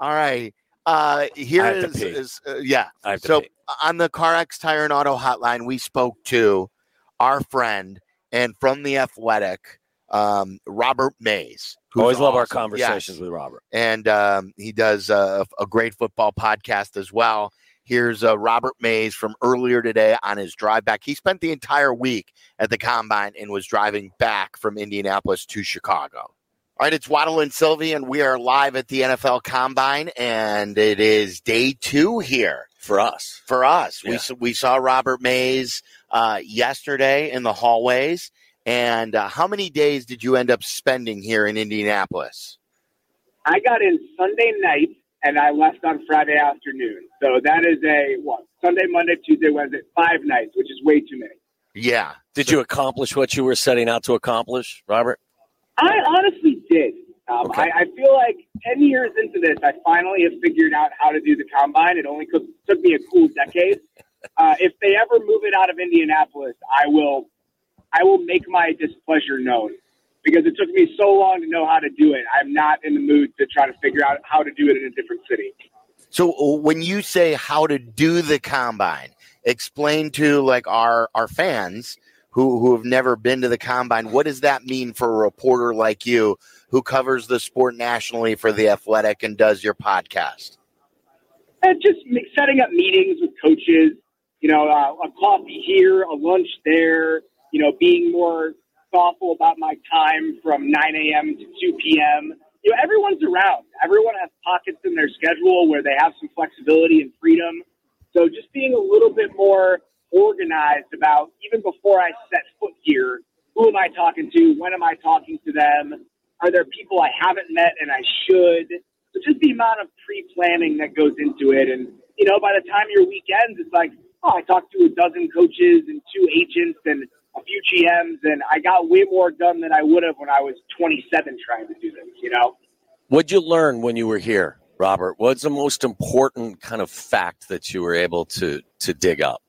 All right. Uh, here I have to is, is uh, yeah. I have to So pee. on the CarX Tire and Auto Hotline, we spoke to our friend and from the Athletic, um, Robert Mays. Always love our conversations Yes. with Robert. and um, he does a, a great football podcast as well. Here's uh, Robert Mays from earlier today on his drive back. He spent the entire week at the combine and was driving back from Indianapolis to Chicago. All right, it's Waddle and Silvy, and we are live at the NFL Combine, and it is day two here For us. for us. We Yeah. s we saw Robert Mays uh, yesterday in the hallways. And uh, how many days did you end up spending here in Indianapolis? I got in Sunday night and I left on Friday afternoon. So that is a what? Sunday, Monday, Tuesday, Wednesday, five nights, which is way too many. Yeah. Did you accomplish what you were setting out to accomplish, Robert? I honestly did. Um, Okay. I, I feel like 10 years into this, I finally have figured out how to do the combine. It only took, took me a cool decade. Uh, if they ever move it out of Indianapolis, I will, I will make my displeasure known because it took me so long to know how to do it. I'm not in the mood to try to figure out how to do it in a different city. So uh, when you say how to do the combine, explain to like our our fans who who have never been to the combine, what does that mean for a reporter like you who covers the sport nationally for the Athletic and does your podcast? and just setting up meetings with coaches. You know, uh, a coffee here, a lunch there. You know, being more thoughtful about my time from 9 a.m. to 2 p.m. You know, everyone's around. Everyone has pockets in their schedule where they have some flexibility and freedom. So just being a little bit more organized about even before I set foot here, who am I talking to? When am I talking to them? Are there people I haven't met and I should? So just the amount of pre-planning that goes into it, and you know, by the time your week ends, it's like, oh, I talked to a dozen coaches and two agents and a few GMs, and I got way more done than I would have when I was 27 trying to do this. You know, What'd you learn when you were here, Robert? What's the most important kind of fact that you were able to to dig up?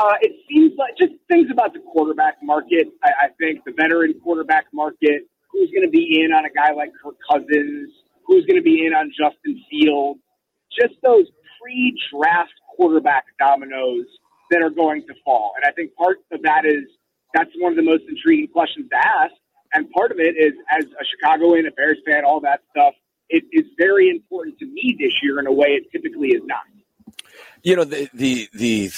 uh, it seems like just things about the quarterback market. I, I think the veteran quarterback market. Who's going to be in on a guy like Kirk Cousins? Who's going to be in on Justin Fields? Just those pre-draft quarterback dominoes that are going to fall. And I think part of that is that's one of the most intriguing questions to ask. And part of it is, as a Chicagoan, a Bears fan, all that stuff, it is very important to me this year in a way it typically is not. You know, the the the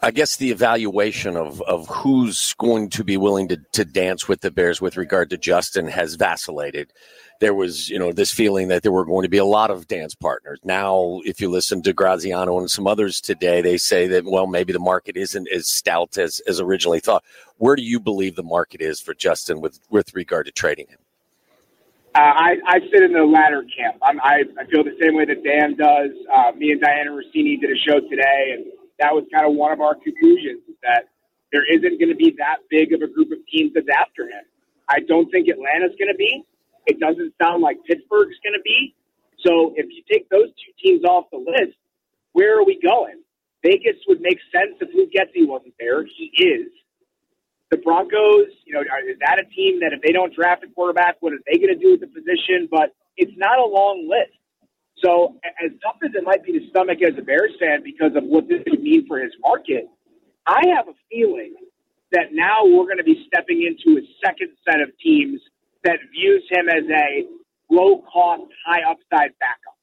I guess the evaluation of of who's going to be willing to to dance with the Bears with regard to Justin has vacillated. There was, you know, this feeling that there were going to be a lot of dance partners. Now, if you listen to Graziano and some others today, they say that well, maybe the market isn't as stout as as originally thought. Where do you believe the market is for Justin with with regard to trading him? Uh, I, I sit in the latter camp. I'm, I, I feel the same way that Dan does. Uh, me and Dianna Russini did a show today, and that was kind of one of our conclusions that there isn't going to be that big of a group of teams that's after him. I don't think Atlanta's going to be. It doesn't sound like Pittsburgh's going to be. So if you take those two teams off the list, where are we going? Vegas would make sense if Luke Getsy wasn't there. He is the Broncos, you know, is that a team that if they don't draft a quarterback, what are they going to do with the position? But it's not a long list. So as tough as it might be to stomach as a Bears fan because of what this would mean for his market, I have a feeling that now we're going to be stepping into a second set of teams that views him as a low cost, high upside backup.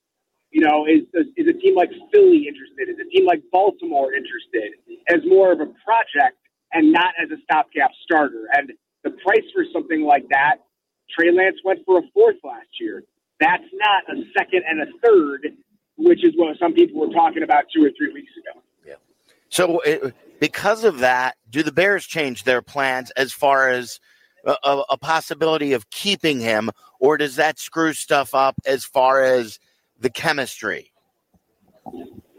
You know, is, is a team like Philly interested? Is a team like Baltimore interested as more of a project and not as a stopgap starter? And the price for something like that, Trey Lance went for a fourth last year. That's not a second and a third, which is what some people were talking about two or three weeks ago. Yeah. So, it, because of that, do the Bears change their plans as far as a, a, a possibility of keeping him, or does that screw stuff up as far as the chemistry?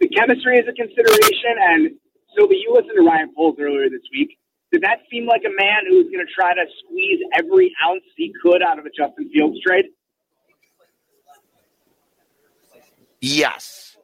the chemistry is a consideration. And Silvy, you listened to Ryan Poles earlier this week. Did that seem like a man who was going to try to squeeze every ounce he could out of a Justin Fields trade? Yes.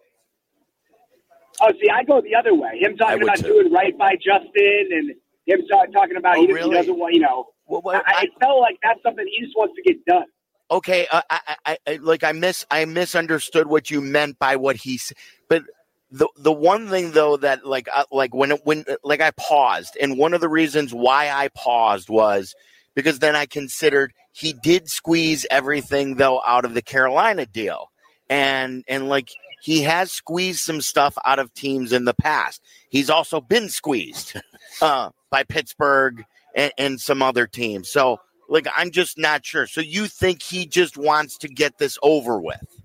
Oh, see, I go the other way. Him talking about too. doing right by Justin and him ta- talking about Oh, he, he really? doesn't want, you know. Well, I, I felt like that's something he just wants to get done. okay, uh, I, I, I, like I miss, I misunderstood what you meant by what he said, but the the one thing though that like uh, like when when like I paused, and one of the reasons why I paused was because then I considered he did squeeze everything though out of the Carolina deal, and and like he has squeezed some stuff out of teams in the past. He's also been squeezed uh, by Pittsburgh and, and some other teams. So like I'm just not sure. So you think he just wants to get this over with?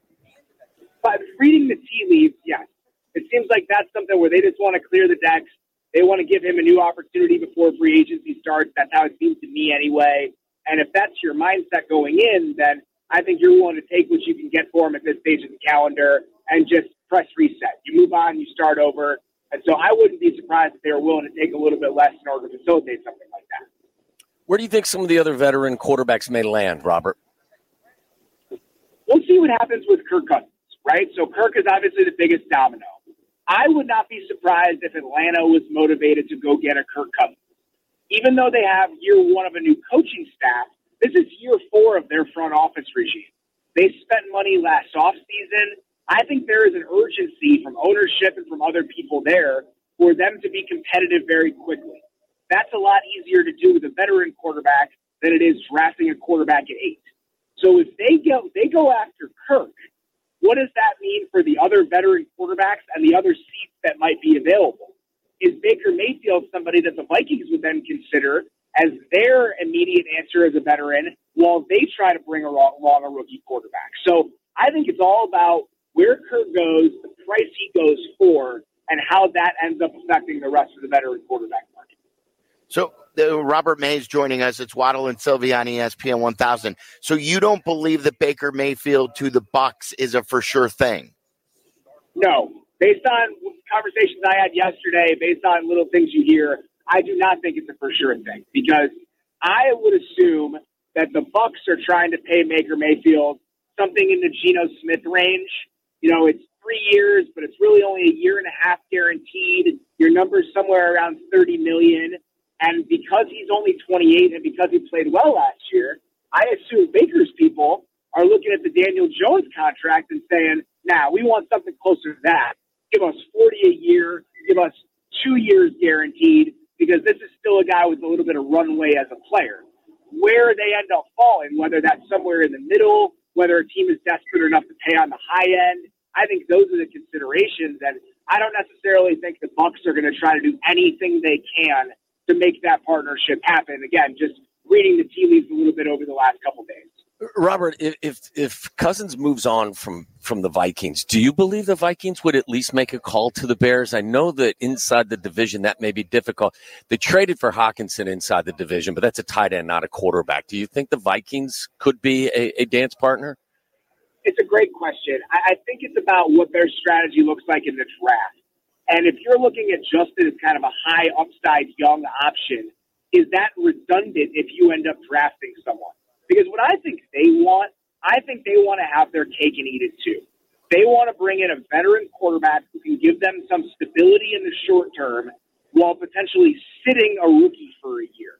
But reading the tea leaves, yes. It seems like that's something where they just want to clear the decks. They want to give him a new opportunity before free agency starts. That's how it seems to me anyway. And if that's your mindset going in, then I think you're willing to take what you can get for him at this stage of the calendar and just press reset. You move on, you start over. And so I wouldn't be surprised if they were willing to take a little bit less in order to facilitate something like that. Where do you think some of the other veteran quarterbacks may land, Robert? We'll see what happens with Kirk Cousins, right? So Kirk is obviously the biggest domino. I would not be surprised if Atlanta was motivated to go get a Kirk Cousins. Even though they have year one of a new coaching staff, this is year four of their front office regime. They spent money last offseason. I think there is an urgency from ownership and from other people there for them to be competitive very quickly. That's a lot easier to do with a veteran quarterback than it is drafting a quarterback at eight. So if they go they go after Kirk, what does that mean for the other veteran quarterbacks and the other seats that might be available? Is Baker Mayfield somebody that the Vikings would then consider as their immediate answer as a veteran while they try to bring along a rookie quarterback? So I think it's all about where Kirk goes, the price he goes for, and how that ends up affecting the rest of the veteran quarterback market. So uh, Robert Mays joining us. It's Waddle and Silvy on ESPN 1000. So you don't believe that Baker Mayfield to the Bucs is a for sure thing? No, based on conversations I had yesterday, based on little things you hear, I do not think it's a for sure thing because I would assume that the Bucs are trying to pay Baker Mayfield something in the Geno Smith range. You know, it's three years, but it's really only a year and a half guaranteed. Your number's somewhere around 30 million. And because he's only 28 and because he played well last year, I assume Baker's people are looking at the Daniel Jones contract and saying, nah, we want something closer to that. Give us 40 a year, give us two years guaranteed, because this is still a guy with a little bit of runway as a player. Where they end up falling, whether that's somewhere in the middle, whether a team is desperate enough to pay on the high end, I think those are the considerations. And I don't necessarily think the Bucs are going to try to do anything they can to make that partnership happen. Again, just reading the tea leaves a little bit over the last couple days. Robert, if, if Cousins moves on from from the Vikings, do you believe the Vikings would at least make a call to the Bears? I know that inside the division that may be difficult. They traded for Hockenson inside the division, but that's a tight end, not a quarterback. Do you think the Vikings could be a, a dance partner? It's a great question. I, I think it's about what their strategy looks like in the draft. And if you're looking at Justin as kind of a high upside young option, is that redundant if you end up drafting someone? Because what I think they want, I think they want to have their cake and eat it too. They want to bring in a veteran quarterback who can give them some stability in the short term while potentially sitting a rookie for a year.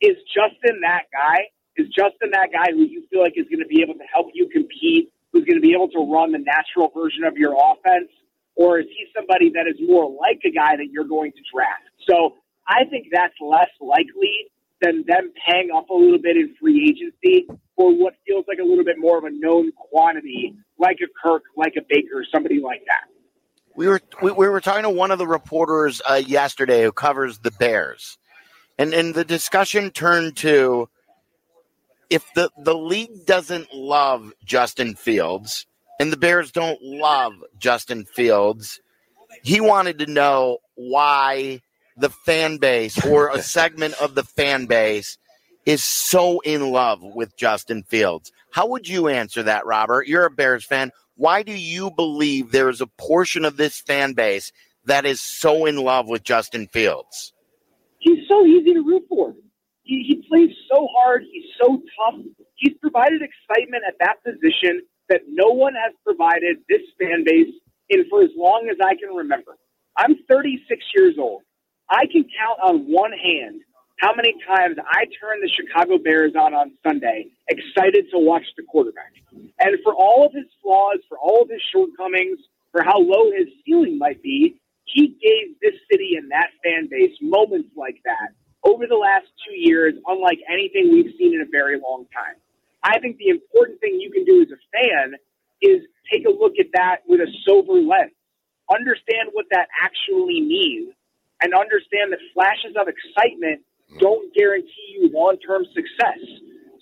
Is Justin that guy? Is Justin that guy who you feel like is going to be able to help you compete, who's going to be able to run the natural version of your offense? or is he somebody that is more like a guy that you're going to draft? So I think that's less likely than them paying up a little bit in free agency for what feels like a little bit more of a known quantity, like a Kirk, like a Baker, somebody like that. We were we, we were talking to one of the reporters uh, yesterday who covers the Bears, and and the discussion turned to if the the league doesn't love Justin Fields and the Bears don't love Justin Fields. He wanted to know why the fan base or a segment of the fan base is so in love with Justin Fields. How would you answer that, Robert? You're a Bears fan. Why do you believe there is a portion of this fan base that is so in love with Justin Fields? He's so easy to root for. He, he plays so hard. He's so tough. He's provided excitement at that position that no one has provided this fan base in for as long as I can remember. I'm 36 years old. I can count on one hand how many times I turned the Chicago Bears on on Sunday, excited to watch the quarterback. And for all of his flaws, for all of his shortcomings, for how low his ceiling might be, he gave this city and that fan base moments like that over the last two years, unlike anything we've seen in a very long time. I think the important thing you can do as a fan is take a look at that with a sober lens. Understand what that actually means and understand that flashes of excitement don't guarantee you long term success.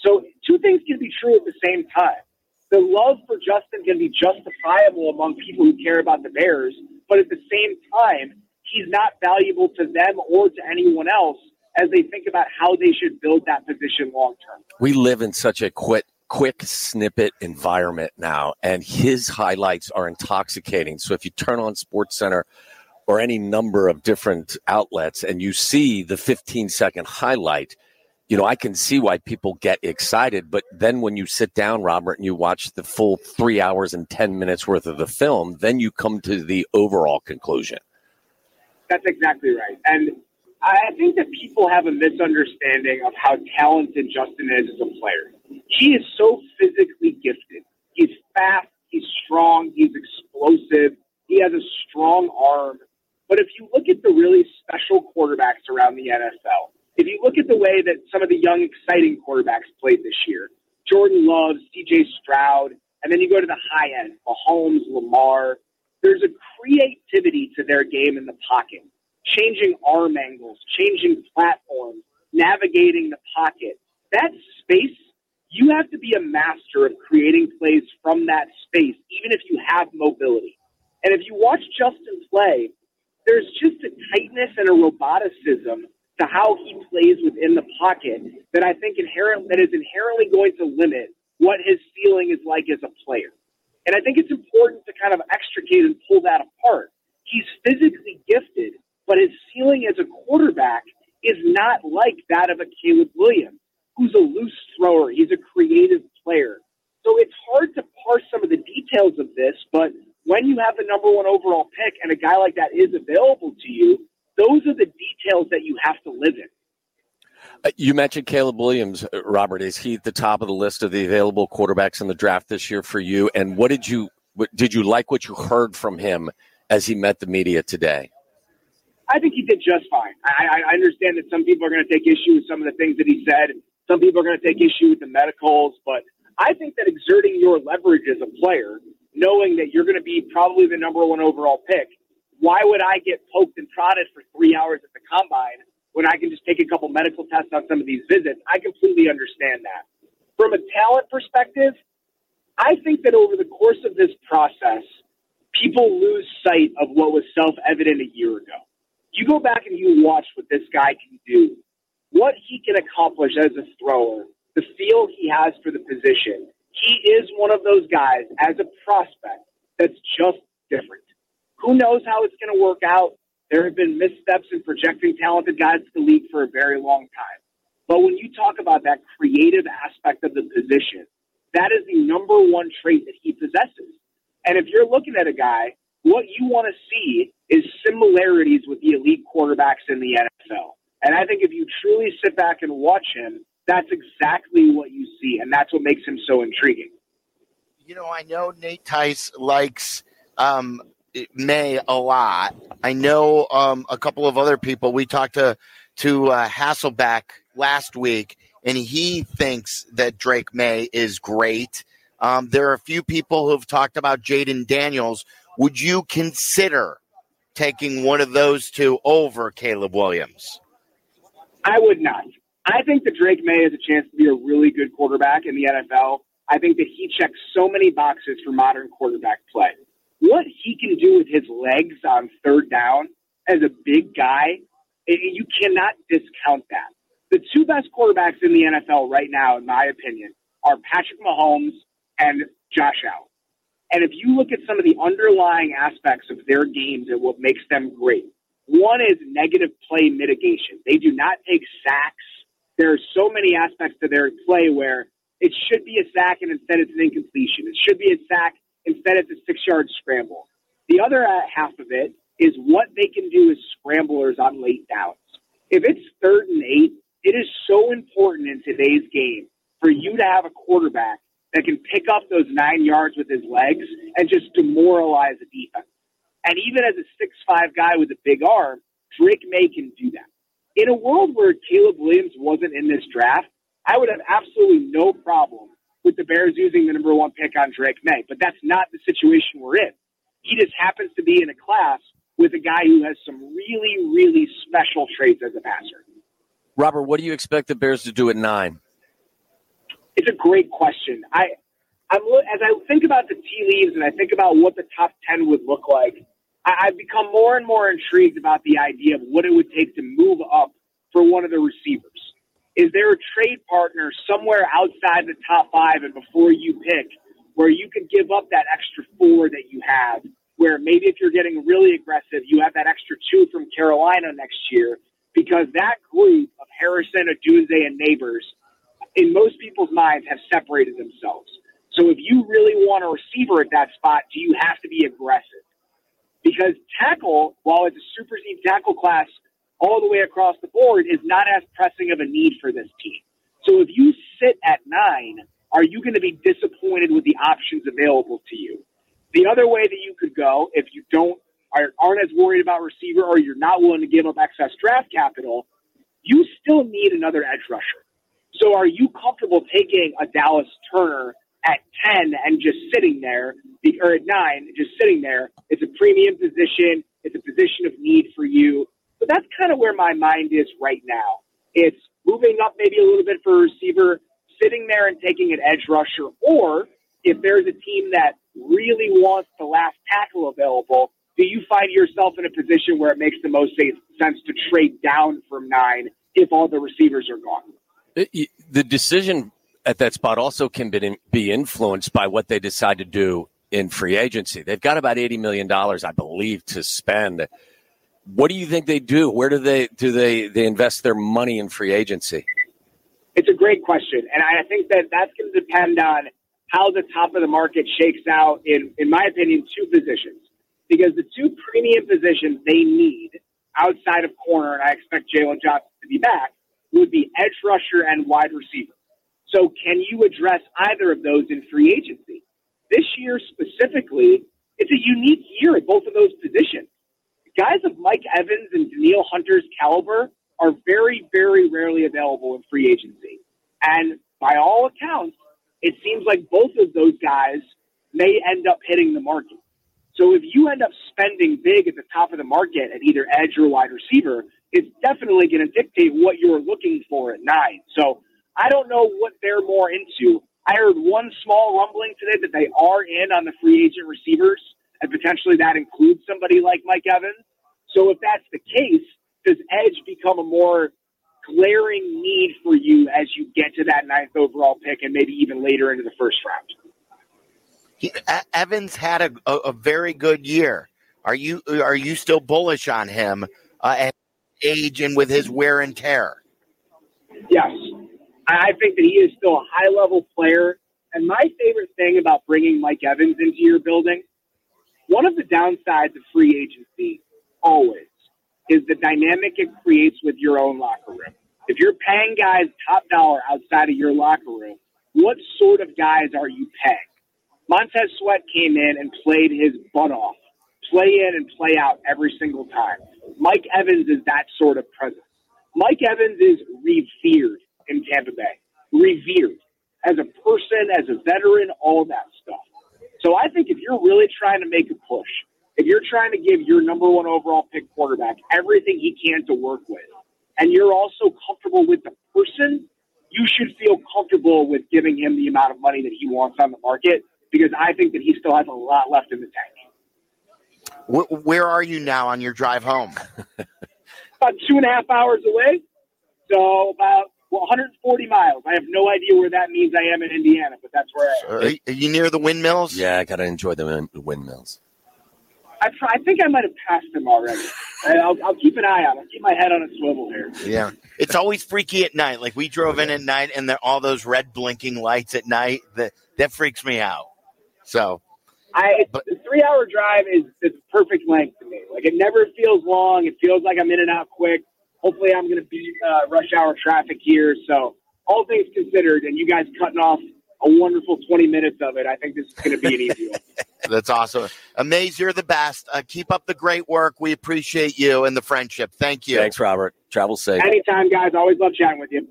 So, two things can be true at the same time. The love for Justin can be justifiable among people who care about the Bears, but at the same time, he's not valuable to them or to anyone else as they think about how they should build that position long term. We live in such a quick quick snippet environment now and his highlights are intoxicating. So if you turn on Sports Center or any number of different outlets and you see the 15 second highlight, you know, I can see why people get excited. But then when you sit down, Robert, and you watch the full three hours and 10 minutes worth of the film, then you come to the overall conclusion. That's exactly right. And I think that people have a misunderstanding of how talented Justin is as a player. He is so physically gifted. He's fast, he's strong, he's explosive, he has a strong arm. But if you look at the really special quarterbacks around the NFL, if you look at the way that some of the young, exciting quarterbacks played this year, Jordan Love, CJ Stroud, and then you go to the high end, Mahomes, Lamar, there's a creativity to their game in the pocket changing arm angles, changing platforms, navigating the pocket. That space, you have to be a master of creating plays from that space, even if you have mobility. And if you watch Justin play, there's just a tightness and a roboticism to how he plays within the pocket that I think inherent that is inherently going to limit what his ceiling is like as a player. And I think it's important to kind of extricate and pull that apart. He's physically gifted, but his ceiling as a quarterback is not like that of a Caleb Williams, who's a loose thrower. He's a creative player. So it's hard to parse some of the details of this, but when you have the number one overall pick and a guy like that is available to you, those are the details that you have to live in. Uh, you mentioned Caleb Williams, uh, Robert. Is he at the top of the list of the available quarterbacks in the draft this year for you? And what did you did you like what you heard from him as he met the media today? I think he did just fine. I, I understand that some people are going to take issue with some of the things that he said. Some people are going to take issue with the medicals, but I think that exerting your leverage as a player, knowing that you're going to be probably the number one overall pick, why would I get poked and prodded for three hours at the combine when I can just take a couple medical tests on some of these visits? I completely understand that. From a talent perspective, I think that over the course of this process, people lose sight of what was self evident a year ago you go back and you watch what this guy can do, what he can accomplish as a thrower, the feel he has for the position. He is one of those guys as a prospect that's just different. Who knows how it's going to work out? There have been missteps in projecting talented guys to the league for a very long time. But when you talk about that creative aspect of the position, that is the number one trait that he possesses. And if you're looking at a guy what you want to see is similarities with the elite quarterbacks in the NFL. And I think if you truly sit back and watch him, that's exactly what you see. And that's what makes him so intriguing. You know, I know Nate Tice likes um, Maye a lot. I know um, a couple of other people. We talked to to uh, Hasselbeck last week, and he thinks that Drake Maye is great. Um, there are a few people who've talked about Jayden Daniels, would you consider taking one of those two over Caleb Williams? I would not. I think that Drake Maye has a chance to be a really good quarterback in the NFL. I think that he checks so many boxes for modern quarterback play. What he can do with his legs on third down as a big guy, eh, eh, you cannot discount that. The two best quarterbacks in the NFL right now, in my opinion, are Patrick Mahomes and Josh Allen. And if you look at some of the underlying aspects of their games and what makes them great, one is negative play mitigation. They do not take sacks. There are so many aspects to their play where it should be a sack and instead it's an incompletion. It should be a sack instead it's a six yard scramble. The other uh, half of it is what they can do as scramblers on late downs. If it's third and eight it is so important in today's game for you to have a quarterback that can pick up those nine yards with his legs and just demoralize the defense. And even as a six-five guy with a big arm, Drake Maye can do that. In a world where Caleb Williams wasn't in this draft, I would have absolutely no problem with the Bears using the number one pick on Drake Maye, But that's not the situation we're in. He just happens to be in a class with a guy who has some really, really special traits as a passer. Robert, what do you expect the Bears to do at nine? It's a great question. I, I'm as I think about the tea leaves and I think about what the top ten would look like. I've become more and more intrigued about the idea of what it would take to move up for one of the receivers. Is there a trade partner somewhere outside the top five and before you pick where you could give up that extra four that you have? Where maybe if you're getting really aggressive, you have that extra two from Carolina next year because that group of Harrison, Odunze, and Nabers, in most people's minds, have separated themselves. So if you really want a receiver at that spot, do you have to be aggressive? Because tackle, while it's a super deep tackle class all the way across the board, is not as pressing of a need for this team. So if you sit at nine, are you going to be disappointed with the options available to you? The other way that you could go, if you don't are, aren't as worried about receiver or you're not willing to give up excess draft capital, you still need another edge rusher. So are you comfortable taking a Dallas Turner at 10 and just sitting there, or at 9, just sitting there? It's a premium position. It's a position of need for you. But that's kind of where my mind is right now. It's moving up maybe a little bit for a receiver, sitting there and taking an edge rusher, or if there's a team that really wants the last tackle available, do you find yourself in a position where it makes the most sense to trade down from nine if all the receivers are gone? The decision at that spot also can be be influenced by what they decide to do in free agency. They've got about eighty million dollars, I believe, to spend. What do you think they do? Where do they do they they invest their money in free agency? It's a great question, and I think that that's going to depend on how the top of the market shakes out. In in my opinion, two positions because the two premium positions they need outside of corner, and I expect Jaylon Johnson to be back, would be edge rusher and wide receiver. So, can you address either of those in free agency? This year specifically, it's a unique year at both of those positions. Guys of Mike Evans and Danielle Hunter's caliber are very, very rarely available in free agency. And by all accounts, it seems like both of those guys may end up hitting the market. So if you end up spending big at the top of the market at either edge or wide receiver, it's definitely going to dictate what you're looking for at nine. So I don't know what they're more into. I heard one small rumbling today that they are in on the free agent receivers, and potentially that includes somebody like Mike Evans. So if that's the case, does edge become a more glaring need for you as you get to that ninth overall pick and maybe even later into the first round? He, Evans had a, a, a, very good year. Are you are you still bullish on him uh, at age and with his wear and tear? Yes, I think that he is still a high level player. And my favorite thing about bringing Mike Evans into your building, one of the downsides of free agency always is the dynamic it creates with your own locker room. If you're paying guys top dollar outside of your locker room, what sort of guys are you paying? Montez Sweat came in and played his butt off, play in and play out every single time. Mike Evans is that sort of presence. Mike Evans is revered in Tampa Bay, revered as a person, as a veteran, all that stuff. So I think if you're really trying to make a push, if you're trying to give your number one overall pick quarterback everything he can to work with, and you're also comfortable with the person, you should feel comfortable with giving him the amount of money that he wants on the market because I think that he still has a lot left in the tank. Where are you now on your drive home? about two and a half hours away. So about well, 140 miles. I have no idea where that means I am in Indiana, but that's where I am. Are you near the windmills? Yeah, I got to enjoy the windmills. I, I think I might have passed them already. I'll, I'll, keep an eye on. I'll keep my head on a swivel here. Yeah, it's always freaky at night. Like we drove in at night, and there, all those red blinking lights at night. That that freaks me out. So, I but, the three hour drive is the perfect length to me. Like it never feels long. It feels like I'm in and out quick. Hopefully, I'm going to beat uh, rush hour traffic here. So, all things considered, and you guys cutting off a wonderful 20 minutes of it, I think this is going to be an easy one. That's awesome. Amaze, you're the best. Uh, keep up the great work. We appreciate you and the friendship. Thank you. Thanks, Robert. Travel safe. Anytime, guys. Always love chatting with you.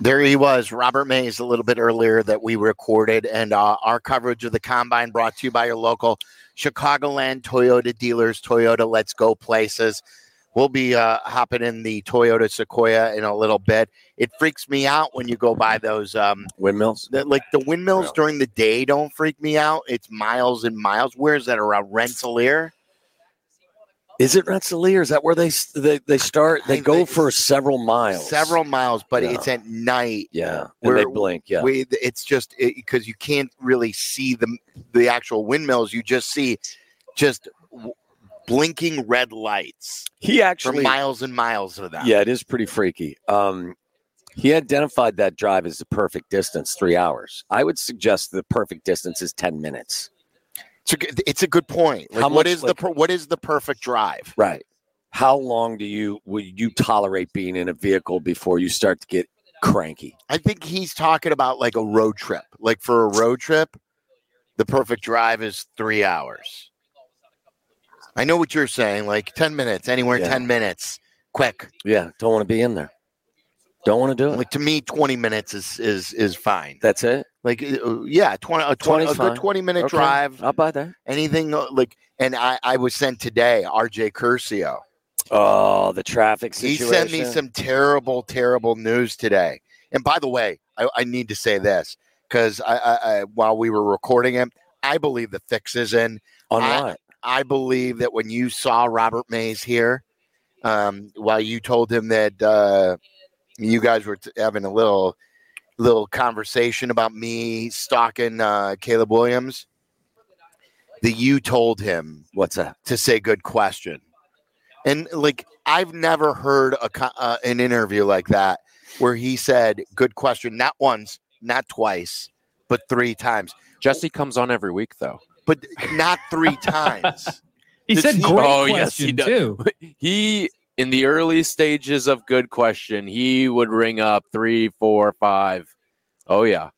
There he was, Robert Mays, a little bit earlier that we recorded, and uh, our coverage of the combine brought to you by your local Chicagoland Toyota dealers. Toyota, let's go places. We'll be uh, hopping in the Toyota Sequoia in a little bit. It freaks me out when you go by those um, Windmills. the, like the windmills during the day. Don't freak me out. It's miles and miles. Where is that around Rensselaer? Is it Rensselaer? Is that where they they, they start? They go for several miles. Several miles, but Yeah. it's at night. Yeah. Where- And they blink. Yeah. We, it's just because you can't really see the the actual windmills. You just see just blinking red lights He for actually. miles and miles of them. Yeah, it is pretty freaky. Um, he identified that drive as the perfect distance, three hours. I would suggest the perfect distance is ten minutes. it's a, good- it's a good point. Like, How what much, is the per, what is the perfect drive? Right. How long do you would you tolerate being in a vehicle before you start to get cranky? I think he's talking about like a road trip. Like for a road trip, the perfect drive is three hours. I know what you're saying. Like ten minutes, anywhere Yeah. ten minutes, quick. Yeah, don't want to be in there. Don't want to do it. Like to me, twenty minutes is is is fine. That's it. Like uh, yeah, twenty a, 20, 20 's a good twenty minute Okay, drive. I'll buy that. Anything uh, like, and I I was sent today. R.J. Curcio. Oh, the traffic He sent me some terrible, terrible news today. And by the way, I, I need to say this because I, I, I while we were recording it, I believe the fix is in. on I- what? I believe that when you saw Robert Mays here, um, while you told him that uh, you guys were t- having a little little conversation about me stalking uh, Caleb Williams, that you told him What's that? to say good question. And like I've never heard a uh, an interview like that where he said good question not once, not twice, but three times. Jesse comes on every week, though. But not three times. He Does said he- great Oh, question yes, he does. too. He, in the early stages of Good Question, he would ring up three, four, five. Oh, yeah.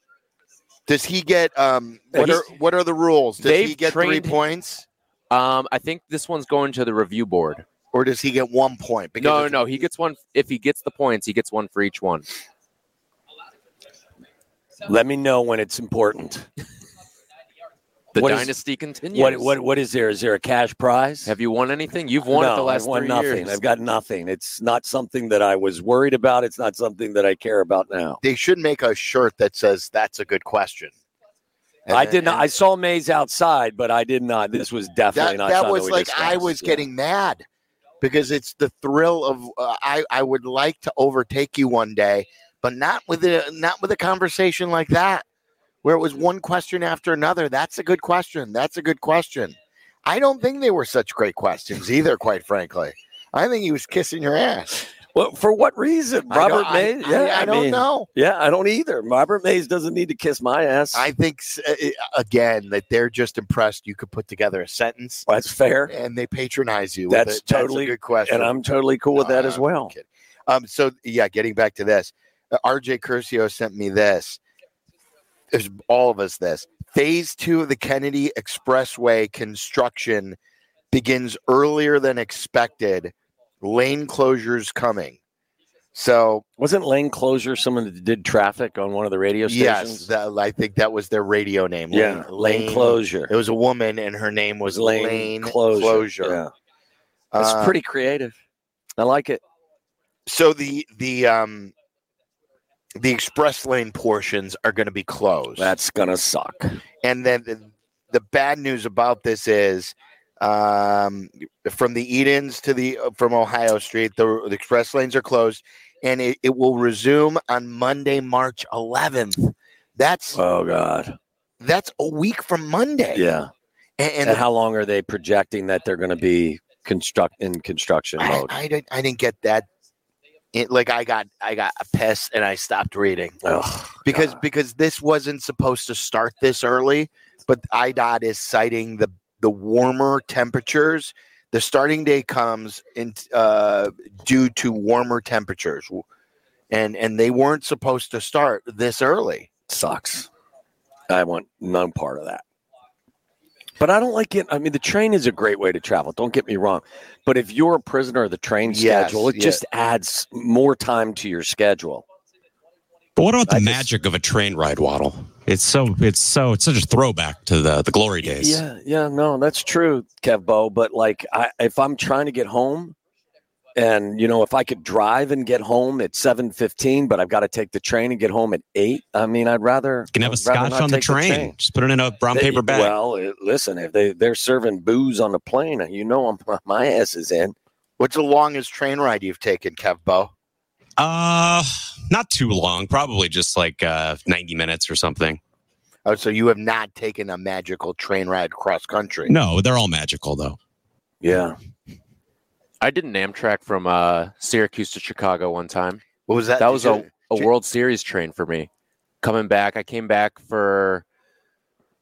Does he get um what He's- are what are the rules? Does he they've get three points Um, I think this one's going to the review board. or does he get one point? No, it's- no, he gets one. If he gets the points, he gets one for each one. Let me know when it's important. The What is- dynasty continues. What what what is there? Is there a cash prize? Have you won anything? You've won no, it the last I've won three nothing. years. I've got nothing. It's not something that I was worried about. It's not something that I care about now. They should make a shirt that says that's a good question. And I then- did not. I saw Mays outside, but I did not. This was definitely that, not. that was we like I was Yeah. getting mad because it's the thrill of uh, I I would like to overtake you one day, but not with a not with a conversation like that where it was one question after another. That's a good question. That's a good question. I don't think they were such great questions either, quite frankly. I think he was kissing your ass. Well, for what reason, Robert I- Mays? I, yeah, I, don't mean, know. Yeah, I don't either. Robert Mays doesn't need to kiss my ass. I think uh, again that they're just impressed you could put together a sentence That's fair, and they patronize you. That's with it. That's totally- a good question. and I'm totally cool with that Uh, as well. Um, so yeah, getting back to this, uh, RJ Curcio sent me this. There's all of us this. Phase two of the Kennedy Expressway construction begins earlier than expected. Lane closures coming. So Wasn't lane closure someone that did traffic on one of the radio yes, stations? that, I think that was their radio name. yeah, lane, closure. It was a woman, and her name was lane, Lane, closure. Closure. Yeah, that's Uh, pretty creative. I like it. so the the um the express lane portions are going to be closed. That's gonna suck. and then the, the bad news about this is um from the Edens to the from Ohio Street the, the express lanes are closed and it, it will resume on Monday March 11th. That's Oh God. that's a week from Monday. Yeah. And, And, and how long are they projecting that they're going to be construct in construction mode? I didn't I didn't get that it, like I got I got pissed and I stopped reading. Because God. because this wasn't supposed to start this early, but IDOT is citing the the warmer temperatures The starting day comes in uh, due to warmer temperatures, and and they weren't supposed to start this early. Sucks. I want none part of that. But I don't like it. I mean, the train is a great way to travel. Don't get me wrong. But if you're a prisoner of the train Yes, schedule, it yeah. just adds more time to your schedule. But what about the I just- magic of a train ride, Waddle? It's so it's so it's such a throwback to the the glory days. Yeah, yeah, no, that's true, Kevbo. But like, I, if I'm trying to get home, and you know, if I could drive and get home at seven fifteen, but I've got to take the train and get home at eight. I mean, I'd rather You can have a I'd rather scotch on the take train. Just put it in a brown They- paper bag. Well, it- listen, if they they're serving booze on the plane, you know, I'm, my ass is in. What's the longest train ride you've taken, kevbo uh not too long. Probably just like uh 90 minutes or something. Oh, so you have not taken a magical train ride cross country? No, they're all magical though. Yeah, I did an Amtrak from uh, Syracuse to Chicago one time. What was that? That Did was you- a, a did- World Series train for me. Coming back, I came back for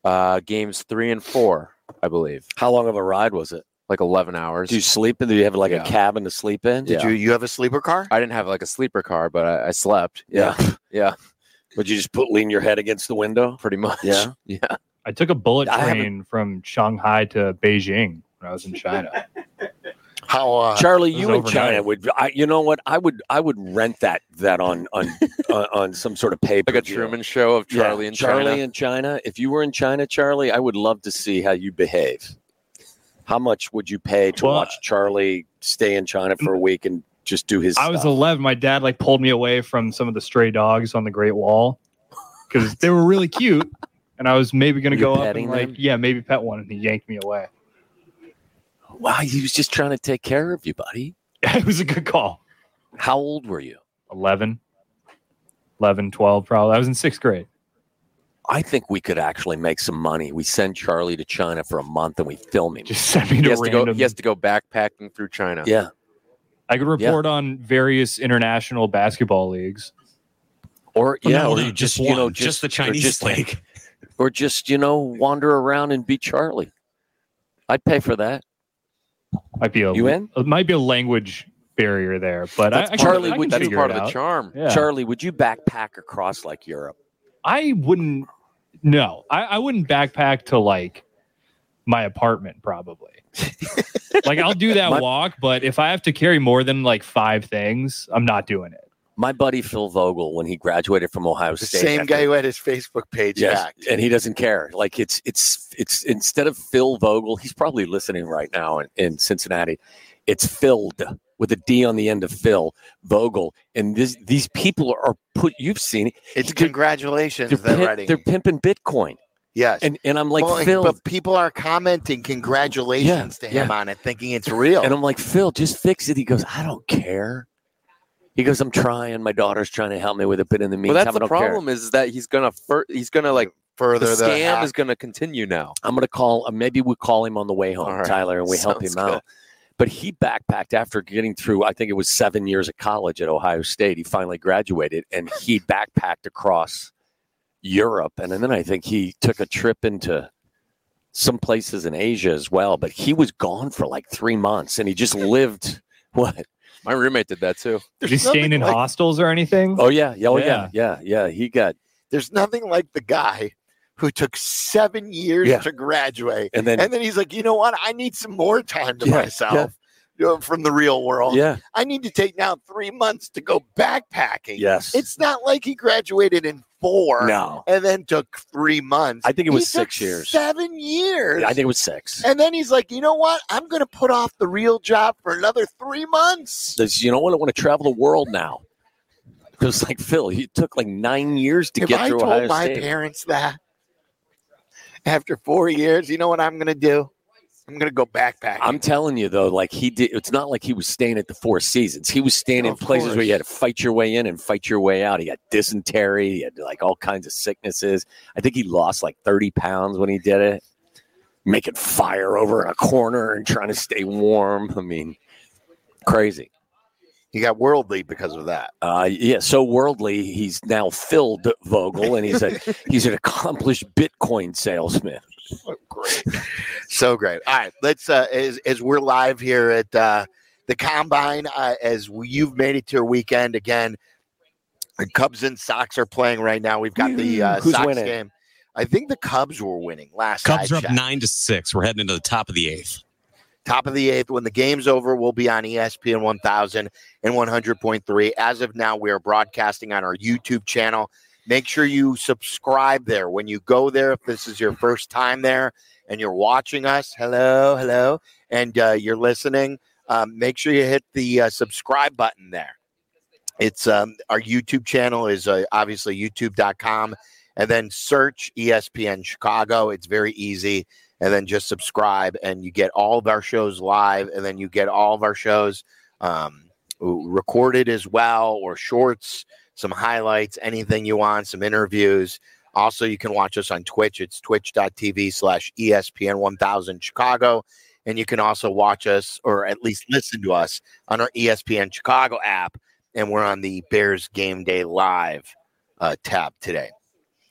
uh, games three and four, I believe, how long of a ride was it? like eleven hours. Do you sleep in? Do you have like Yeah. a cabin to sleep in? Did Yeah. you you have a sleeper car? I didn't have like a sleeper car, but I, I slept. Yeah. yeah, Would you just put lean your head against the window? pretty much. Yeah. yeah. I took a bullet train from Shanghai to Beijing when I was in China. How? Uh, Charlie, you in. China would. I, you know what? I would. I would rent that that on on on, on some sort of paper. Like a Truman show of Charlie yeah, in Charlie China. in China. If you were in China, Charlie, I would love to see how you behave. How much would you pay to Well, watch Charlie stay in China for a week and just do his? I was stuff? 11. My dad like pulled me away from some of the stray dogs on the Great Wall because they were really cute, and I was maybe going to go up petting and like, yeah, maybe pet one, and he yanked me away. Wow, he was just trying to take care of you, buddy. it was a good call. How old were you? 11, 11, 12, probably. I was in sixth grade. I think we could actually make some money. We send Charlie to China for a month and we film him. Just sent me He to has to go. He has to go backpacking through China. Yeah, I could report on various international basketball leagues. or Oh, yeah, no, or no, you just, you know, just, the or Chinese just- league. or just you know wander around and be Charlie. I'd pay for that. Might be a You in? It might be a language barrier there, but That's I, Charlie, I would- That's part of the out. charm. Yeah. Charlie, would you backpack across like Europe? I wouldn't. No, I, I wouldn't backpack to like my apartment. Probably. like I'll do that My- walk, but if I have to carry more than like five things, I'm not doing it. My buddy Phil Vogel, when he graduated from Ohio the State, same after- guy who had his Facebook page Yes, hacked. and he doesn't care. Like it's it's it's instead of Phil Vogel, he's probably listening right now in, in Cincinnati. It's filled with a D on the end of Phil Vogel, and this these people are put. You've seen it. It's They're- congratulations. They're, They're, pimp- writing. they're pimping Bitcoin, yes. and and I'm like Well, Phil, but people are commenting congratulations Yeah, to him yeah. on it, thinking it's real. And I'm like, Phil, just fix it. He goes, I don't care. He goes, I'm trying. My daughter's trying to help me with it, but in the Well, that's I the don't care. problem is that he's gonna fir- he's gonna like Further the the, scam hack. is gonna continue now. I'm gonna call. uh, Maybe we call him on the way home, All right. Tyler, and we help Sounds him out. But he backpacked after getting through. I think it was seven years of college at Ohio State. He finally graduated, and he backpacked across Europe, and then I think he took a trip into some places in Asia as well. But he was gone for like three months, and he just lived. What? My roommate did that too. Is he staying in like- hostels or anything? Oh yeah, yeah, oh, yeah, Yeah. yeah, yeah. He got There's nothing like the guy who took seven years Yeah. to graduate. and then And then he's like, you know what? I need some more time to Yeah, myself you know, Uh, from the real world. yeah, I need to take now three months to go backpacking. yes. It's not like he graduated in four no, and then took three months. I think it He was took six years. Seven years. I think it was six. and then he's like, you know what? I'm going to put off the real job for another three months. Says, you know what? I want to travel the world now. It was like Phil. He took like nine years to if get I through told Ohio my State. parents that after four years, you know what I'm going to do? I'm going to go backpacking. I'm telling you though, like he did. It's not like he was staying at the Four Seasons. He was staying in places where you had to fight your way in and fight your way out. He got dysentery. He had like all kinds of sicknesses. I think he lost like 30 pounds when he did it. Making fire over in a corner and trying to stay warm. I mean, crazy. he got worldly because of that. Uh, yeah, so worldly. He's now filled Vogel, and he's a he's an accomplished Bitcoin salesman. So great. So So great. All right, let's uh, as as we're live here at uh, the combine, uh, as you've made it to your weekend again. The Cubs and Sox are playing right now. We've got the uh, Who's Sox winning? game. I think the Cubs were winning last. Cubs are up checked. nine to six. We're heading into the top of the eighth. Top of the eighth. When the game's over, we'll be on ESPN 1000 and 100.3. As of now, we are broadcasting on our YouTube channel. Make sure you subscribe there. When you go there, if this is your first time there and you're watching us, hello, hello, and uh, you're listening, um, make sure you hit the uh, subscribe button there. It's um, our YouTube channel is uh, obviously youtube.com and then search ESPN Chicago. It's very easy and then just subscribe and you get all of our shows live and then you get all of our shows um, recorded as well or shorts some highlights anything you want some interviews. Also you can watch us on twitch. It's twitch.tv slash espn 1000 chicago. And you can also watch us or at least listen to us on our espn chicago app. And we're on the bears game day live uh, tab today.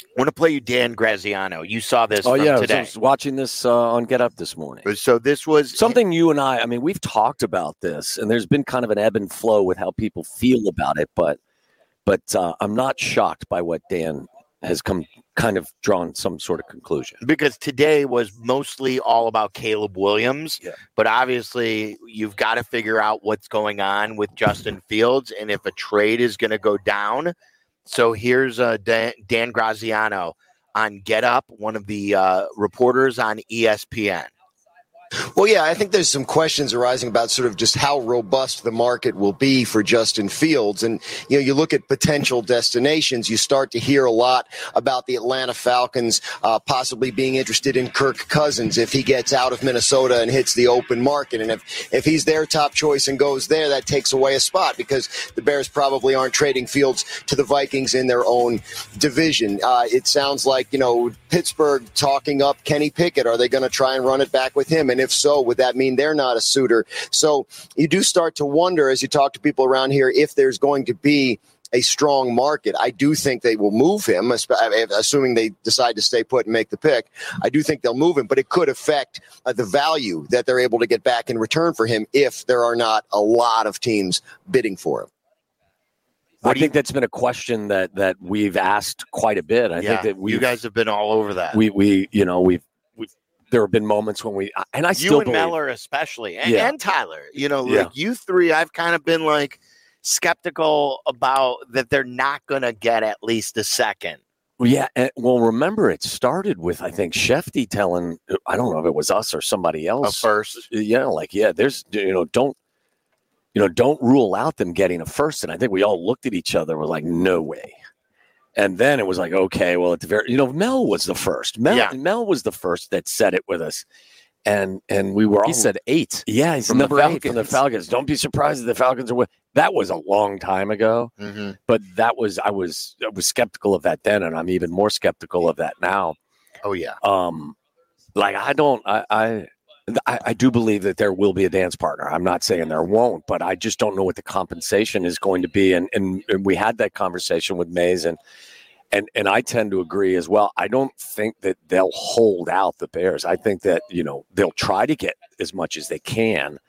I want to play you Dan Graziano. You saw this Oh from yeah, I was- I was watching this uh, on Get Up this morning. So this was Something you and I, I mean, we've talked about this, and there's been kind of an ebb and flow with how people feel about it, but but uh, I'm not shocked by what Dan has come kind of drawn some sort of conclusion. because today was mostly all about Caleb Williams. Yeah. But obviously, you've got to figure out what's going on with Justin Fields and if a trade is going to go down. So here's uh, Dan, Dan Graziano on Get Up, one of the uh, reporters on ESPN. Well, yeah, I think there's some questions arising about sort of just how robust the market will be for Justin Fields. And, you know, you look at potential destinations, you start to hear a lot about the Atlanta Falcons uh, possibly being interested in Kirk Cousins if he gets out of Minnesota and hits the open market. And if, if he's their top choice and goes there, that takes away a spot because the Bears probably aren't trading Fields to the Vikings in their own division. Uh, it sounds like, you know, Pittsburgh talking up Kenny Pickett. Are they going to try and run it back with him? And if so, would that mean they're not a suitor? So you do start to wonder as you talk to people around here if there's going to be a strong market. I do think they will move him, assuming they decide to stay put and make the pick. I do think they'll move him, but it could affect uh, the value that they're able to get back in return for him if there are not a lot of teams bidding for him. I think that's been a question that that we've asked quite a bit. I yeah, think that we you guys have been all over that. we we you know we've, we've there have been moments when we and I you still you and believe Meller especially, and, Yeah. and Tyler. You know, Yeah. like you three, I've kind of been like skeptical about that they're not going to get at least a second. Well, yeah. And, well, remember, it started with I think Schefty telling uh, I don't know if it was us or somebody else A first, uh, Yeah, like yeah, there's you know don't you know don't rule out them getting a first. And I think we all looked at each other. We're like, no way. And then it was like, okay, well, at the very you know Mel was the first. Mel Yeah. Mel was the first that said it with us, and and we were all He said eight. yeah, he's from the number eight from the Falcons. Don't be surprised if the Falcons are. With. That was a long time ago Mhm. but that was I was I was skeptical of that then, and I'm even more skeptical of that now. oh yeah, Um, like I don't, I, I, I, I do believe that there will be a dance partner. I'm not saying there won't, but I just don't know what the compensation is going to be. And and, and we had that conversation with Mays, and and and I tend to agree as well. I don't think that they'll hold out the Bears. I think that you know they'll try to get as much as they can,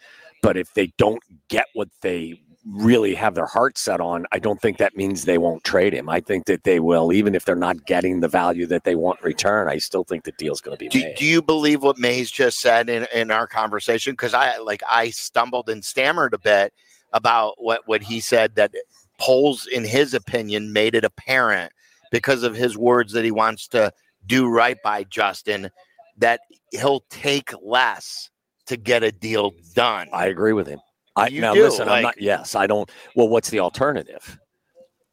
but if they don't get what they really have their heart set on, I don't think that means they won't trade him. I think that they will, even if they're not getting the value that they want in return. I still think the deal's going to be do, made. do you believe what Mays just said in, in our conversation? Because I like I stumbled and stammered a bit about what what he said that Poles, in his opinion, made it apparent because of his words that he wants to do right by Justin that he'll take less to get a deal done. I agree with him. I You now do, listen. I'm not. Yes, I don't. Well, what's the alternative?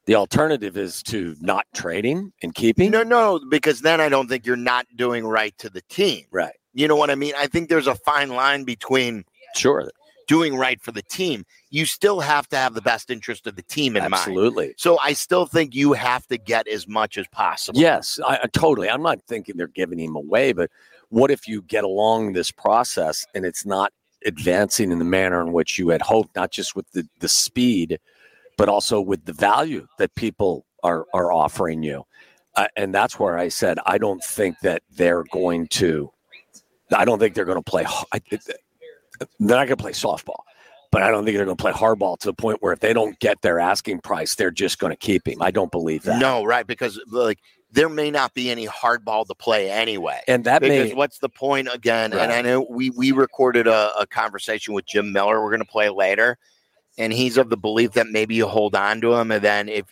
The alternative is to not trading and keeping. No, no, because then I don't think you're not doing right to the team. Right. You know what I mean? I think there's a fine line between Sure. doing right for the team. You still have to have the best interest of the team in mind. Absolutely. So I still think you have to get as much as possible. Yes, I, I totally. I'm not thinking they're giving him away, but what if you get along this process and it's not advancing in the manner in which you had hoped, not just with the, the speed, but also with the value that people are are offering you. Uh, and that's where I said I don't think that they're going to I don't think they're going to play. I, they're not going to play softball, but I don't think they're going to play hardball to the point where if they don't get their asking price, they're just going to keep him. I don't believe that. No, right? Because like there may not be any hardball to play anyway. and that because may what's the point again? And I know we we recorded a, a conversation with Jim Miller. We're going to play later, and he's of the belief that maybe you hold on to him, and then if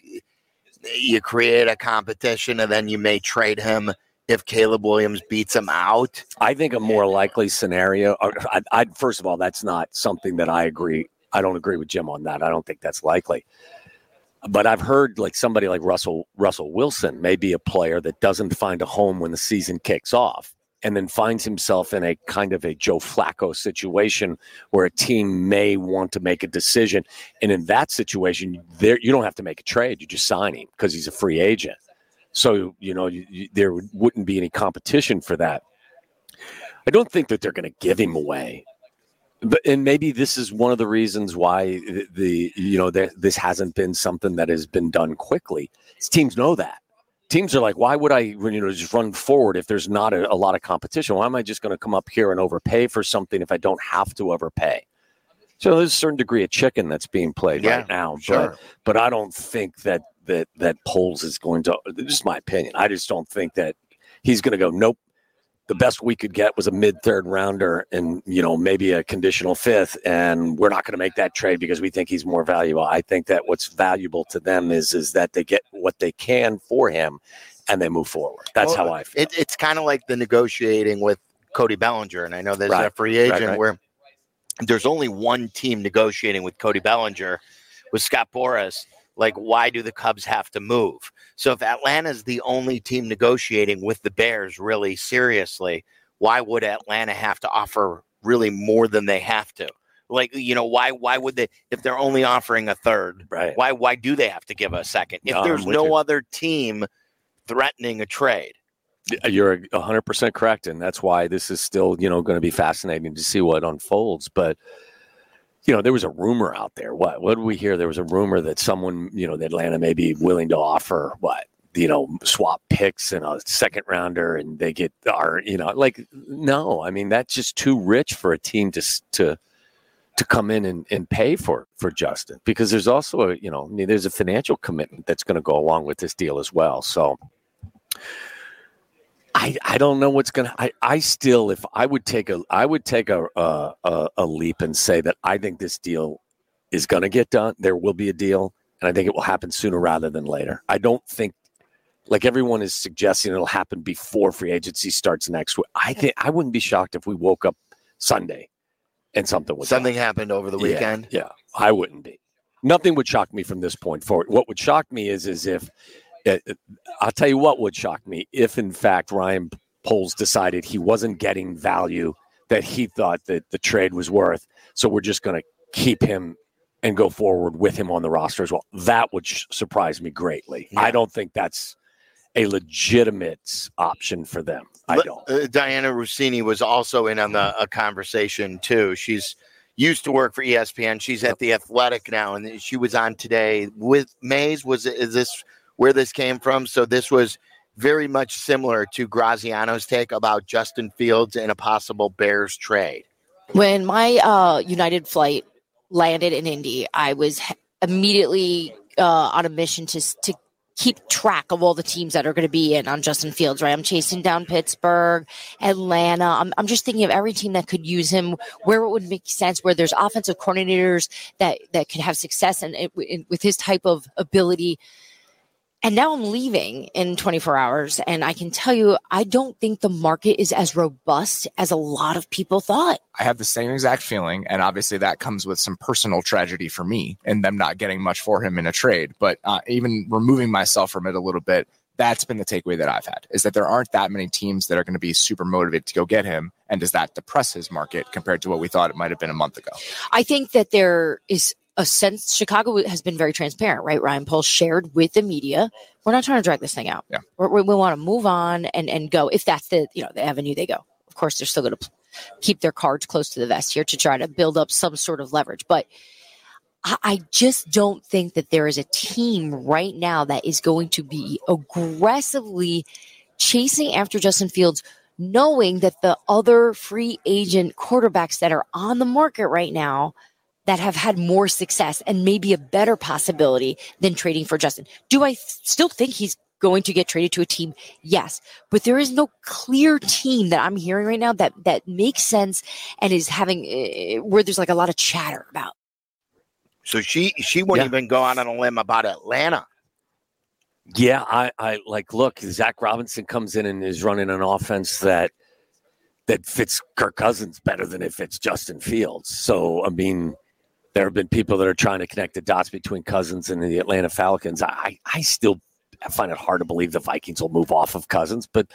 you create a competition, and then you may trade him if Caleb Williams beats him out. I think a more likely scenario. Uh, I, I, first of all, that's not something that I agree. I don't agree with Jim on that. I don't think that's likely. But I've heard like somebody like Russell Russell Wilson may be a player that doesn't find a home when the season kicks off, and then finds himself in a kind of a Joe Flacco situation where a team may want to make a decision, and in that situation, there you don't have to make a trade; you just sign him because he's a free agent. So you know you, you, there would- wouldn't be any competition for that. I don't think that they're going to give him away. But and maybe this is one of the reasons why the, the you know there, this hasn't been something that has been done quickly. Teams know that. Teams are like, why would I you know just run forward if there's not a, a lot of competition? Why am I just going to come up here and overpay for something if I don't have to overpay? So there's a certain degree of chicken that's being played Yeah, right now. Sure. But but I don't think that that that Poles is going to. This is my opinion. I just don't think that he's going to go. Nope. The best we could get was a mid third rounder and you know maybe a conditional fifth, and we're not going to make that trade because we think he's more valuable. I think that what's valuable to them is is that they get what they can for him, and they move forward. That's Well, how I feel. It, it's kind of like the negotiating with Cody Bellinger, and I know there's a free agent right. where there's only one team negotiating with Cody Bellinger, with Scott Boras. Like, why do the Cubs have to move? So if Atlanta's the only team negotiating with the Bears really seriously, why would Atlanta have to offer really more than they have to? Like, you know, why why would they if they're only offering a third? right. Why why do they have to give a second? If No, there's no you. other team threatening a trade. Uh, you're 100% correct. And that's why this is still, you know, going to be fascinating to see what unfolds. But, you know, there was a rumor out there. What, what did we hear? There was a rumor that someone, you know, that Atlanta may be willing to offer what, you know, swap picks and a second rounder and they get our, you know, like, no, I mean, that's just too rich for a team to, to, to come in and, and pay for for Justin because there's also a you know I mean, there's a financial commitment that's going to go along with this deal as well. So I I don't know what's gonna. I I still if I would take a I would take a a, a, leap and say that I think this deal is going to get done. There will be a deal, and I think it will happen sooner rather than later. I don't think. Like everyone is suggesting, it'll happen before free agency starts next week. I think I wouldn't be shocked if we woke up Sunday and something was Something happened over the weekend. Yeah, I wouldn't be. Nothing would shock me from this point forward. What would shock me is, is if I'll tell you what would shock me if, in fact, Ryan Poles decided he wasn't getting value that he thought that the trade was worth. So we're just going to keep him and go forward with him on the roster as well. That would sh- surprise me greatly. Yeah. I don't think that's a legitimate option for them. I don't. uh, Dianna Russini was also in on the a conversation too. She's used to work for ESPN. She's at the Athletic now, and she was on today with Mays. Was is this where this came from? So this was very much similar to Graziano's take about Justin Fields and a possible Bears trade. When my uh, United flight landed in Indy, I was immediately uh, on a mission to to keep track of all the teams that are going to be in on Justin Fields. Right, I'm chasing down Pittsburgh, Atlanta. I'm I'm just thinking of every team that could use him, where it would make sense, where there's offensive coordinators that that could have success and it, in- with his type of ability. And now I'm leaving in 24 hours. And I can tell you, I don't think the market is as robust as a lot of people thought. I have the same exact feeling, and obviously that comes with some personal tragedy for me and them not getting much for him in a trade. But uh, even removing myself from it a little bit, that's been the takeaway that I've had is that there aren't that many teams that are going to be super motivated to go get him. And does that depress his market compared to what we thought it might have been a month ago? I think that there is a sense Chicago has been very transparent, right? Ryan Poles shared with the media, we're not trying to drag this thing out. Yeah. We're, we we want to move on and and go if that's the you know the avenue they go. Of course, they're still going to keep their cards close to the vest here to try to build up some sort of leverage, but. I- I just don't think that there is a team right now that is going to be aggressively chasing after Justin Fields, knowing that the other free agent quarterbacks that are on the market right now that have had more success and maybe a better possibility than trading for Justin. Do I th- still think he's going to get traded to a team? Yes, but there is no clear team that I'm hearing right now that that makes sense and is having uh, where there's like a lot of chatter about. So she she wouldn't Yeah. even go out on a limb about Atlanta. Yeah, I, I like look, Zac Robinson comes in and is running an offense that that fits Kirk Cousins better than it fits Justin Fields. So I mean, there have been people that are trying to connect the dots between Cousins and the Atlanta Falcons. I, I still find it hard to believe the Vikings will move off of Cousins, but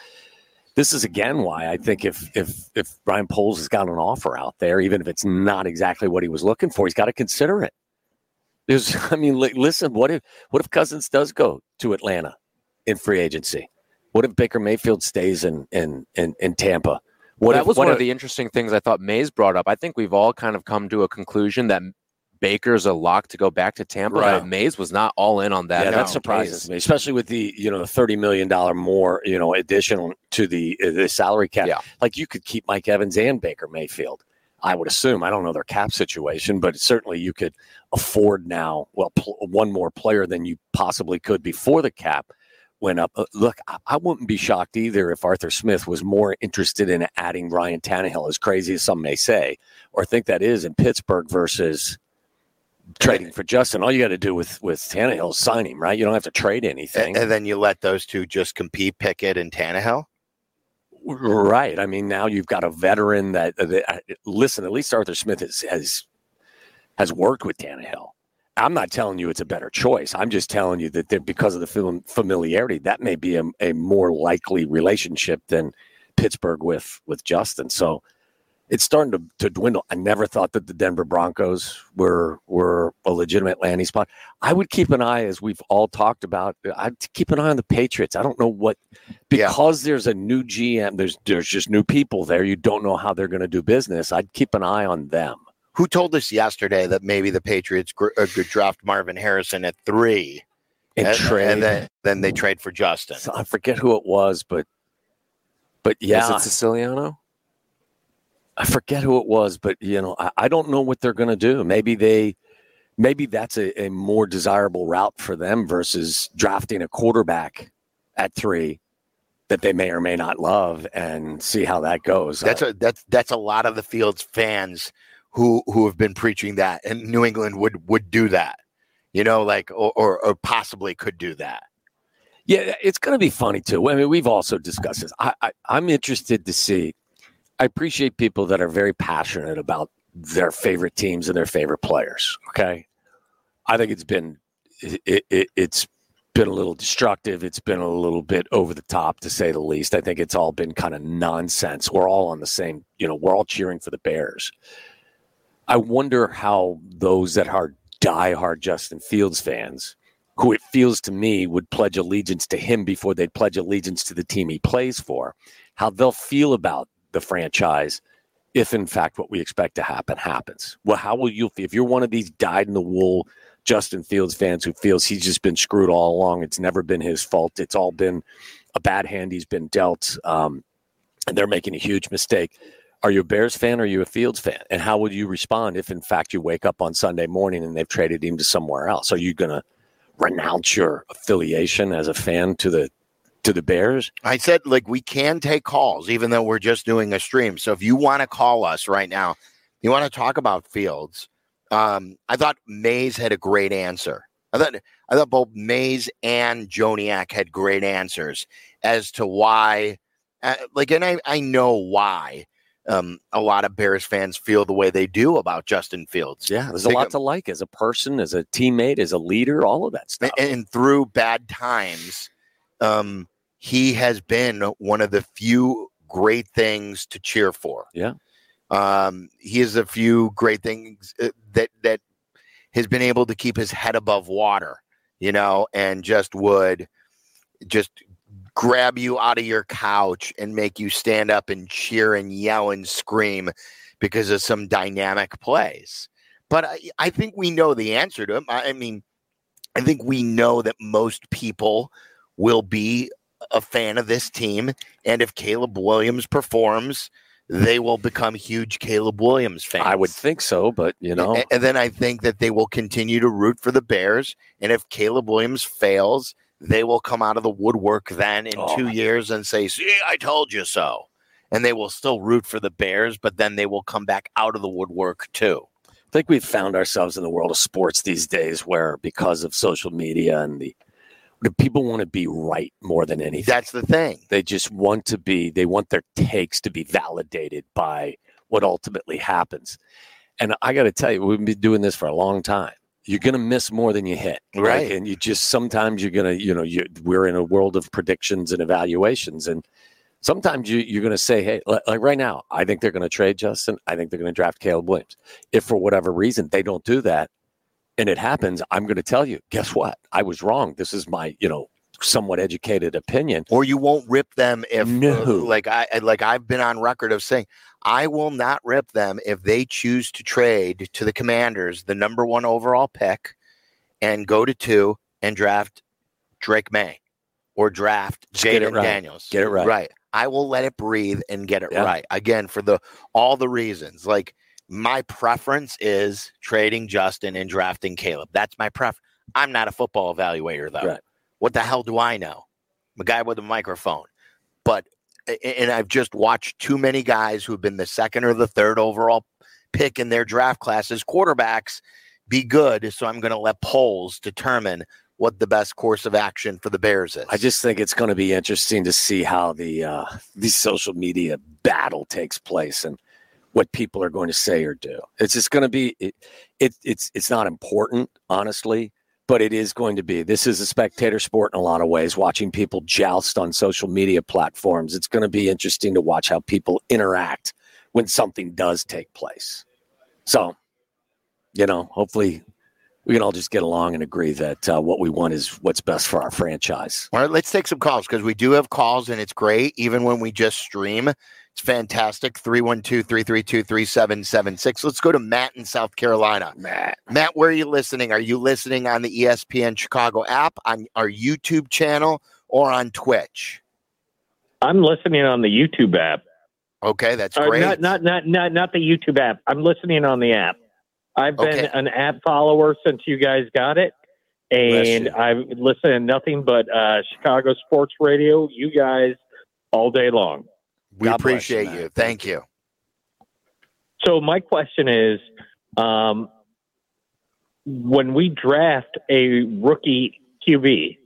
this is again why I think if if if Brian Poles has got an offer out there, even if it's not exactly what he was looking for, he's got to consider it. There's, I mean, li- listen, what if what if Cousins does go to Atlanta in free agency? What if Baker Mayfield stays in in in, in Tampa? What that if, was what one if, of the interesting things I thought Mays brought up. I think we've all kind of come to a conclusion that Baker's a lock to go back to Tampa. Right. But Mays was not all in on that. yeah, No, that surprises Mays- me, especially with the you know the thirty million dollar more you know addition to the uh, the salary cap. Yeah. Like you could keep Mike Evans and Baker Mayfield. I would assume. I don't know their cap situation, but certainly you could afford now. Well, pl- one more player than you possibly could before the cap went up. Uh, look, I, I wouldn't be shocked either if Arthur Smith was more interested in adding Ryan Tannehill, as crazy as some may say, or think that is in Pittsburgh versus trading for Justin. All you got to do with with Tannehill is sign him, right? You don't have to trade anything. And, then you let those two just compete, Pickett and Tannehill. Right. I mean, now you've got a veteran that, that uh, listen. At least Arthur Smith has has has worked with Tannehill. I'm not telling you it's a better choice. I'm just telling you that because of the familiarity, that may be a, a more likely relationship than Pittsburgh with with Justin. So it's starting to, to dwindle. I never thought that the Denver Broncos were were a legitimate landing spot. I would keep an eye, as we've all talked about. I'd keep an eye on the Patriots. I don't know what Yeah. because there's a new GM. There's there's just new people there. You don't know how they're going to do business. I'd keep an eye on them. Who told us yesterday that maybe the Patriots gr- uh, could draft Marvin Harrison at three And, trade. and then, then they trade for Justin? So I forget who it was, but but yeah, Is it Siciliano? I forget who it was, but you know, I, I don't know what they're going to do. Maybe they, maybe that's a, a more desirable route for them versus drafting a quarterback at three that they may or may not love and see how that goes. That's uh, a that's that's a lot of the Fields fans who who have been preaching that, and New England would would do that. You know, like or or, or possibly could do that. Yeah, it's going to be funny too. I mean, we've also discussed this. I, I, I'm interested to see. I appreciate people that are very passionate about their favorite teams and their favorite players. Okay, I think it's been it, it, it's been a little destructive. It's been a little bit over the top, to say the least. I think it's all been kind of nonsense. We're all on the same. You know, we're all cheering for the Bears. I wonder how those that are diehard Justin Fields fans who it feels to me would pledge allegiance to him before they'd pledge allegiance to the team he plays for, how they'll feel about the franchise if, in fact, what we expect to happen happens. Well, how will you if you're one of these dyed in the wool Justin Fields fans who feels he's just been screwed all along? It's never been his fault. It's all been a bad hand he's been dealt, um, and they're making a huge mistake. Are you a Bears fan or are you a Fields fan? And how would you respond if, in fact, you wake up on Sunday morning and they've traded him to somewhere else? Are you going to renounce your affiliation as a fan to the to the Bears? I said like we can take calls even though we're just doing a stream. So if you want to call us right now, you want to talk about Fields. Um, I thought Mays had a great answer. I thought I thought both Mays and Joniak had great answers as to why. Uh, like, and I I know why. Um, a lot of Bears fans feel the way they do about Justin Fields. Yeah, there's a lot to like as a person, as a teammate, as a leader, all of that stuff. and, and through bad times, um, he has been one of the few great things to cheer for. Yeah. Um, he has a few great things uh, that that has been able to keep his head above water, you know, and just would just grab you out of your couch and make you stand up and cheer and yell and scream because of some dynamic plays. But I, I think we know the answer to him. I, I mean, I think we know that most people will be a fan of this team, and if Caleb Williams performs, they will become huge Caleb Williams fans. I would think so, but you know, and, and then I think that they will continue to root for the Bears. And if Caleb Williams fails, they will come out of the woodwork then in Oh, two years and say, "See, I told you so." And they will still root for the Bears, but then they will come back out of the woodwork too. I think we've found ourselves in the world of sports these days where because of social media and the people want to be right more than anything. That's the thing. They just want to be, they want their takes to be validated by what ultimately happens. And I got to tell you, we've been doing this for a long time. You're going to miss more than you hit. Like, Right. and you just sometimes you're going to, you know, you, we're in a world of predictions and evaluations. And sometimes you, you're going to say, hey, li- like right now, I think they're going to trade Justin. I think they're going to draft Caleb Williams. If for whatever reason they don't do that and it happens, I'm going to tell you, guess what? I was wrong. This is my, you know, somewhat educated opinion. Or you won't rip them if, uh, No. like I like I've been on record of saying, I will not rip them if they choose to trade to the Commanders the number one overall pick, and go to two and draft Drake Maye, or draft Just get it Jayden right. Daniels. Get it right. Right. I will let it breathe and get it Yeah. right again for the all the reasons. Like my preference is trading Justin and drafting Caleb. That's my preference. I'm not a football evaluator though. Right. What the hell do I know? I'm a guy with a microphone. But and I've just watched too many guys who've been the second or the third overall pick in their draft classes, quarterbacks, be good. So I'm going to let Poles determine what the best course of action for the Bears is. I just think it's going to be interesting to see how the uh, the social media battle takes place and what people are going to say or do. It's just going to be it, it it's it's not important, honestly, but it is going to be. This is a spectator sport in a lot of ways. Watching people joust on social media platforms, it's going to be interesting to watch how people interact when something does take place. So, you know, hopefully. We can all just get along and agree that uh, what we want is what's best for our franchise. All right, let's take some calls because we do have calls and it's great. Even when we just stream, it's fantastic. 312 332 3776. Let's go to Matt in South Carolina. Matt. Matt, where are you listening? Are you listening on the ESPN Chicago app, on our YouTube channel, or on Twitch? I'm listening on the YouTube app. Okay, that's great. not, not, not, not, not the YouTube app. I'm listening on the app. I've been Okay. an app follower since you guys got it, and. I've listened to nothing but uh, Chicago sports radio. You guys all day long. We God appreciate you. Thank you. So my question is, um, when we draft a rookie QB,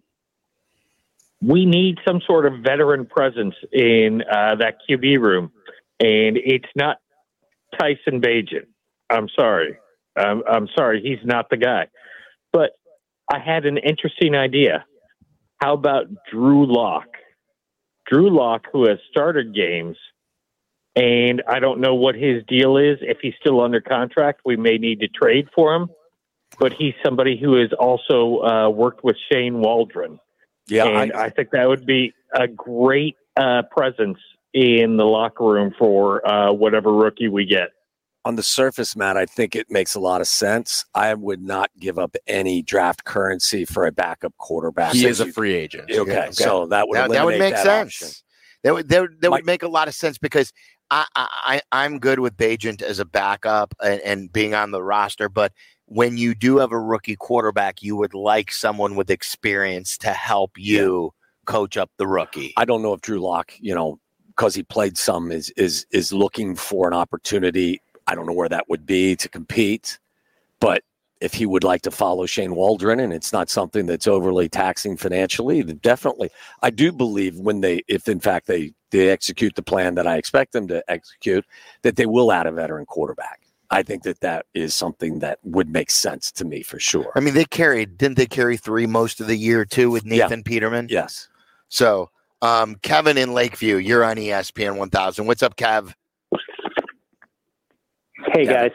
we need some sort of veteran presence in uh, that QB room, and it's not Tyson Bagent. I'm sorry. I'm, I'm sorry. He's not the guy. But I had an interesting idea. How about Drew Lock? Drew Lock, who has started games, and I don't know what his deal is. If he's still under contract, we may need to trade for him. But he's somebody who has also uh, worked with Shane Waldron, Yeah, and I, I, think that would be a great uh, presence in the locker room for uh, whatever rookie we get. On the surface, Matt, I think it makes a lot of sense. I would not give up any draft currency for a backup quarterback. He is a free agent. Okay, Okay. so that would That, that would make that sense. option. That would that, would- that Mike- would make a lot of sense because I, I I- I'm good with Bagent as a backup and, and being on the roster, but when you do have a rookie quarterback, you would like someone with experience to help you coach up the rookie. I don't know if Drew Lock, you know, because he played some, is is is looking for an opportunity. I don't know where that would be to compete, but if he would like to follow Shane Waldron and it's not something that's overly taxing financially, definitely. I do believe when they, if in fact they they execute the plan that I expect them to execute, that they will add a veteran quarterback. I think that that is something that would make sense to me for sure. I mean, they carried didn't they carry three most of the year too with Yeah. Nathan Peterman? Yes. So, um, Kevin in Lakeview, you're on ESPN 1000. What's up, Kev? Hey Yeah. guys,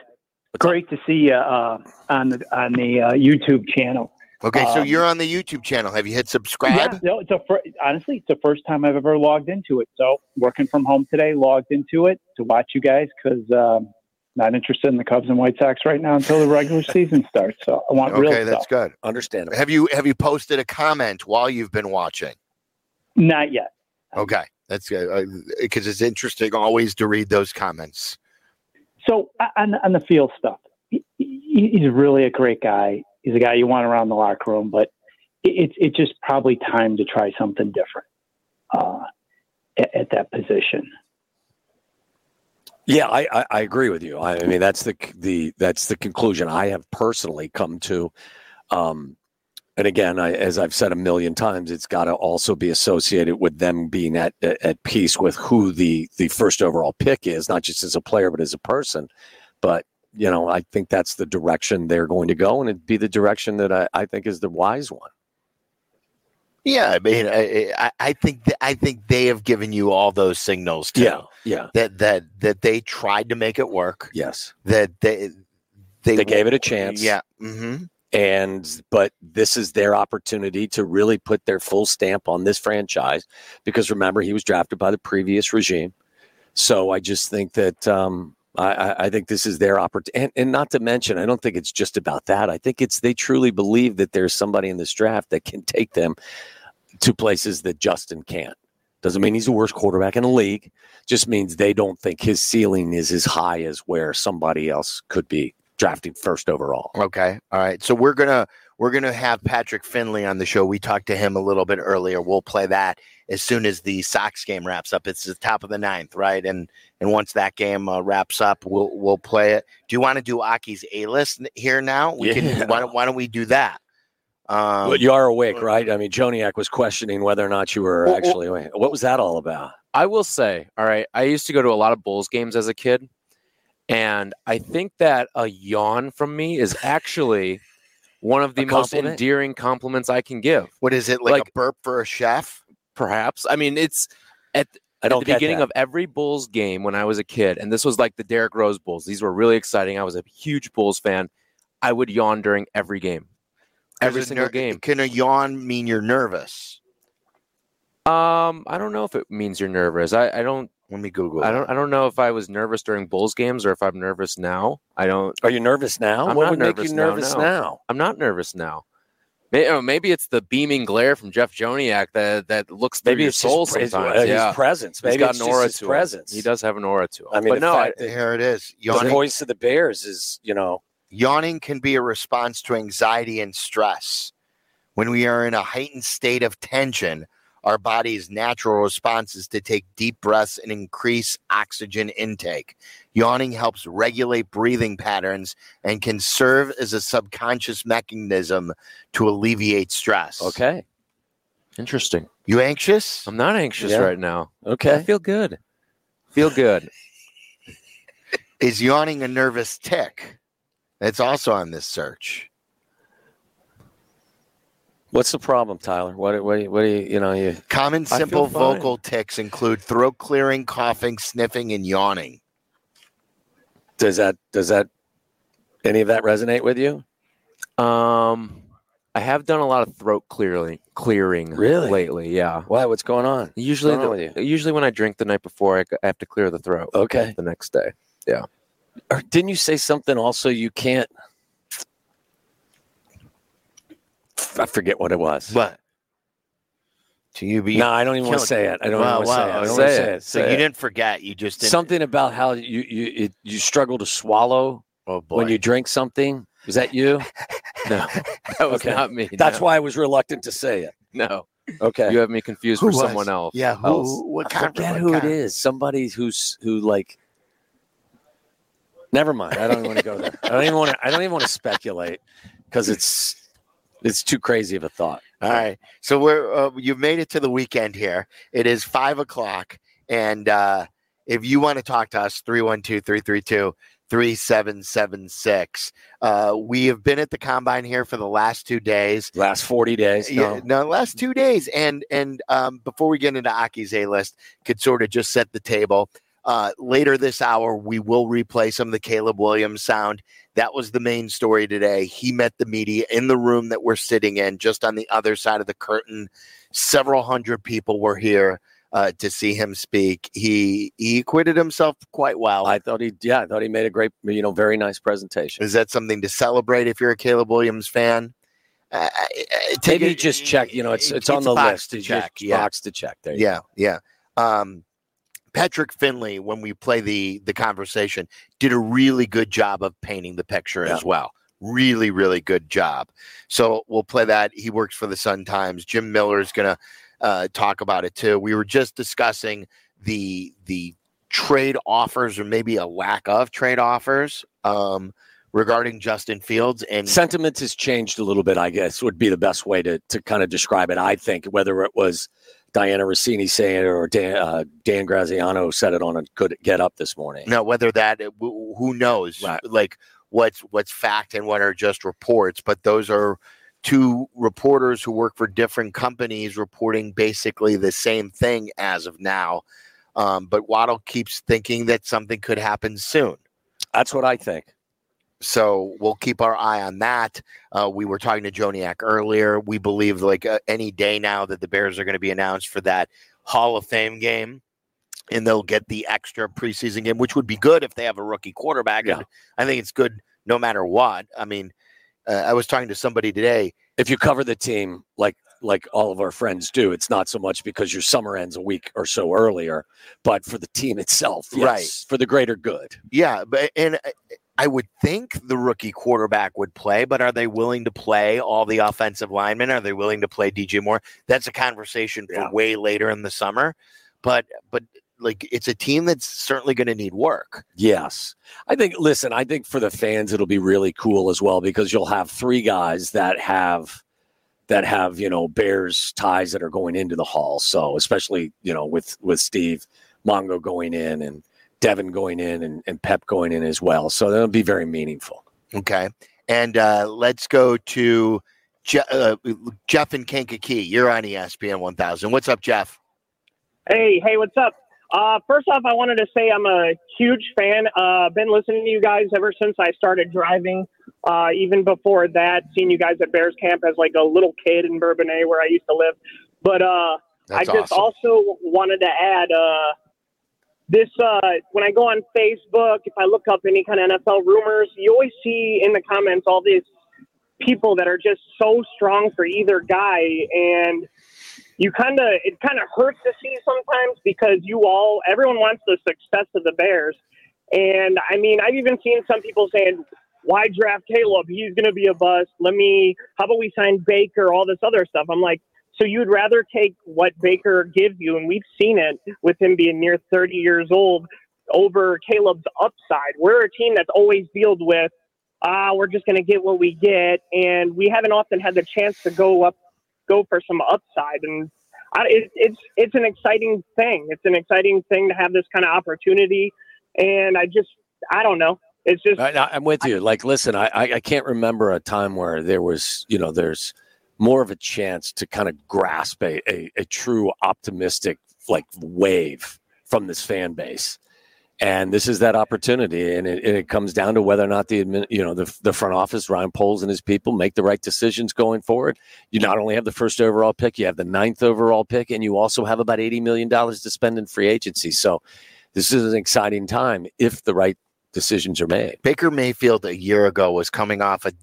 What's up? great to see you uh, on the on the uh, YouTube channel. Okay, so Um, you're on the YouTube channel. Have you hit subscribe? Yeah, no, it's a fir- honestly, it's the first time I've ever logged into it. So working from home today, logged into it to watch you guys because um, not interested in the Cubs and White Sox right now until the regular season starts. So I want real Okay, that's stuff. good. Understandable. Have you have you posted a comment while you've been watching? Not yet. Okay, that's good because it's interesting always to read those comments. So on on the field stuff, he, he- he's really a great guy. He's a guy you want around the locker room, but it, it's it's just probably time to try something different uh, at, at that position. Yeah, I, I, I agree with you. I, I mean, that's the the that's the conclusion I have personally come to. Um, and again, I, as I've said a million times, it's got to also be associated with them being at at peace with who the the first overall pick is, not just as a player but as a person. But you know, I think that's the direction they're going to go, and it'd be the direction that I, I think is the wise one. Yeah, I mean, I, I- think th- I think they have given you all those signals too. Yeah, yeah. That that that they tried to make it work. Yes, That they they, They gave it a chance. Yeah. hmm and but this is their opportunity to really put their full stamp on this franchise because remember he was drafted by the previous regime. So i just think that um, I, I- think this is their opportunity and, and not to mention i don't think it's just about that. I think it's they truly believe that there's somebody in this draft that can take them to places that justin can't. Doesn't mean he's the worst quarterback in the league just means they don't think his ceiling is as high as where somebody else could be drafting first overall Okay. All right. So we're gonna we're gonna have Patrick Finley on the show. We talked to him a little bit earlier. We'll play that as soon as the Sox game wraps up. It's the top of the ninth, right? And and once that game uh, wraps up, we'll we'll play it. Do you want to do Aki's A list here now? We Yeah. can. Why don't Why don't we do that? Um, But you are awake, right? I mean, Joniak was questioning whether or not you were Well, actually awake. What was that all about? I will say, all right, I used to go to a lot of Bulls games as a kid, and I think that a yawn from me is actually one of the most endearing compliments I can give. what is it like, like- a burp for a chef? Perhaps. I mean, it's at, at the beginning that. of every Bulls game when I was a kid, and this was like the Derrick Rose Bulls. These were really exciting. I was a huge Bulls fan. I would yawn during every game, every single ner- game. Can a yawn mean you're nervous? Um, I don't know if it means you're nervous. I, I don't. Let me Google. I it. don't. I don't know if I was nervous during Bulls games or if I'm nervous now. I don't. Are you nervous now? I'm what would make nervous you now, nervous no. now? I'm not nervous now. Maybe, oh, maybe it's the beaming glare from Jeff Joniak that that looks through Maybe your it's soul his, his- sometimes. his yeah, presence. He's Maybe got it's an just aura his to presence. him. He does have an aura to him. I mean, but no, I, fact that Here it is. the voice of the Bears is, you know, yawning can be a response to anxiety and stress. When we are in a heightened state of tension, our body's natural response is to take deep breaths and increase oxygen intake. Yawning helps regulate breathing patterns and can serve as a subconscious mechanism to alleviate stress. okay, interesting. You anxious? I'm not anxious Yeah. right now. Okay. I feel good. Feel good. Is yawning a nervous tick? It's also on this search. What's the problem, Tyler? What, what, what do you, you know, you, Common simple vocal ticks include throat clearing, coughing, sniffing, and yawning. does that, does that, any of that resonate with you? Um, I have done a lot of throat clearing, clearing Really? lately. Yeah. Why? What's going on? Usually, going on the- with usually when I drink the night before, I, I have to clear the throat. Okay. The next day. Yeah. Or didn't you say something also you can't, I forget what it was. What? To you be No, I don't even want to say it. I don't Wow, even want to say it. wow, I don't say it. it. So Say you it. didn't forget. You just didn't. something about how you you it, you struggle to swallow Oh boy. when you drink something. Is that you? No, that was Okay. not me. That's no. why I was reluctant to say it. No, Okay. you have me confused Who for was? someone else. Yeah. Who? else. What I forget who it kind? is. Somebody who's who like. Never mind. I don't even want to go there. I don't even want to. I don't even want to speculate because it's it's too crazy of a thought. All right. So we're uh, you've made it to the weekend here. It is five o'clock, and uh, if you want to talk to us, 312-332 3776. Uh, we have been at the combine here for the last two days. Last forty days. Yeah, No. no, last two days. And and um, before we get into Aki's A list, could sort of just set the table. Uh, later this hour, we will replay some of the Caleb Williams sound. That was the main story today. He met the media in the room that we're sitting in, just on the other side of the curtain. Several hundred people were here uh, to see him speak. He he acquitted himself quite well. I thought he. Yeah, I thought he made a great. You know, very nice presentation. Is that something to celebrate if you're a Caleb Williams fan? uh, uh, take Maybe it- just check. You know, it's it's, a on the list. to check. Yeah, box to check. There. Yeah, yeah. Um, Patrick Finley, when we play the the conversation, did a really good job of painting the picture Yeah. as well. Really, really good job. So we'll play that. He works for the Sun Times. Jim Miller is going to uh, talk about it too. We were just discussing the the trade offers or maybe a lack of trade offers um, regarding Justin Fields and sentiments has changed a little bit, I guess, would be the best way to, to kind of describe it. I think whether it was Dianna Russini saying it or Dan, uh, Dan Graziano said it on a good get up this morning. Now, whether that who knows, Right. like what's what's fact and what are just reports, but those are two reporters who work for different companies reporting basically the same thing as of now. Um, but Waddle keeps thinking that something could happen soon. That's what I think. So we'll keep our eye on that. Uh, we were talking to Joniak earlier. We believe like uh, any day now that the Bears are going to be announced for that Hall of Fame game, and they'll get the extra preseason game, which would be good if they have a rookie quarterback. Yeah. And I think it's good no matter what. I mean, uh, I was talking to somebody today. If you cover the team like like all of our friends do, it's not so much because your summer ends a week or so earlier, but for the team itself, yes, Right. for the greater good. Yeah, but and uh, I would think the rookie quarterback would play, but are they willing to play all the offensive linemen? Are they willing to play DJ Moore? That's a conversation for Yeah. way later in the summer. But but like it's a team that's certainly going to need work. Yes. I think, listen, I think for the fans, it'll be really cool as well because you'll have three guys that have that have you know bears ties that are going into the hall so especially you know with with steve mongo going in and devin going in and, and pep going in as well so that'll be very meaningful Okay, and uh, let's go to Je- uh, Jeff and Kankakee. You're on ESPN 1000. What's up, Jeff? Hey, hey, what's up? Uh, first off, I wanted to say I'm a huge fan. Uh, been listening to you guys ever since I started driving. Uh, even before that, seeing you guys at Bears Camp as like a little kid in Bourbonnais where I used to live. But uh, I just awesome. also wanted to add uh, this uh, when I go on Facebook, if I look up any kind of NFL rumors, you always see in the comments all these people that are just so strong for either guy. And you kind of it kind of hurts to see sometimes because you all everyone wants the success of the bears. And i mean i've even seen some people saying why draft caleb? He's going to be a bust. Let me how about we sign baker? All this other stuff. I'm like so you'd rather take what baker gives you and we've seen it with him being near 30 years old over caleb's upside we're a team that's always dealt with ah, we're just going to get what we get, and we haven't often had the chance to go up, go for some upside, and I, it, it's it's an exciting thing. It's an exciting thing to have this kind of opportunity, and I just I don't know. It's just I, I- i'm with you like listen I, I i can't remember a time where there was you know there's more of a chance to kind of grasp a, a, a true optimistic like wave from this fan base. And this is that opportunity and it, it comes down to whether or not the you know the, the front office ryan poles and his people make the right decisions going forward. You not only have the first overall pick you have the ninth overall pick and you also have about 80 million dollars to spend in free agency. So this is an exciting time if the right decisions are made. Baker Mayfield a year ago was coming off a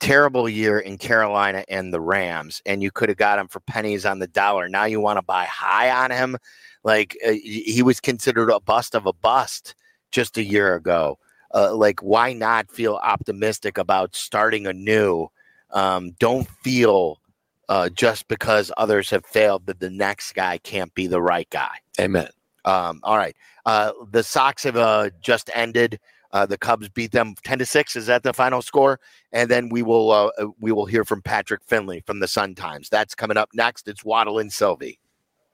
terrible year in Carolina and the Rams, and you could have got him for pennies on the dollar. Now you want to buy high on him. Like uh, he was considered a bust of a bust just a year ago. Uh, like, why not feel optimistic about starting anew? Um, don't feel uh, just because others have failed that the next guy can't be the right guy. amen Um, all right. Uh, the Sox have uh, just ended. Uh, the Cubs beat them ten to six. Is that the final score? And then we will uh, uh, we will hear from Patrick Finley from the Sun Times. That's coming up next. It's Waddle and Silvy.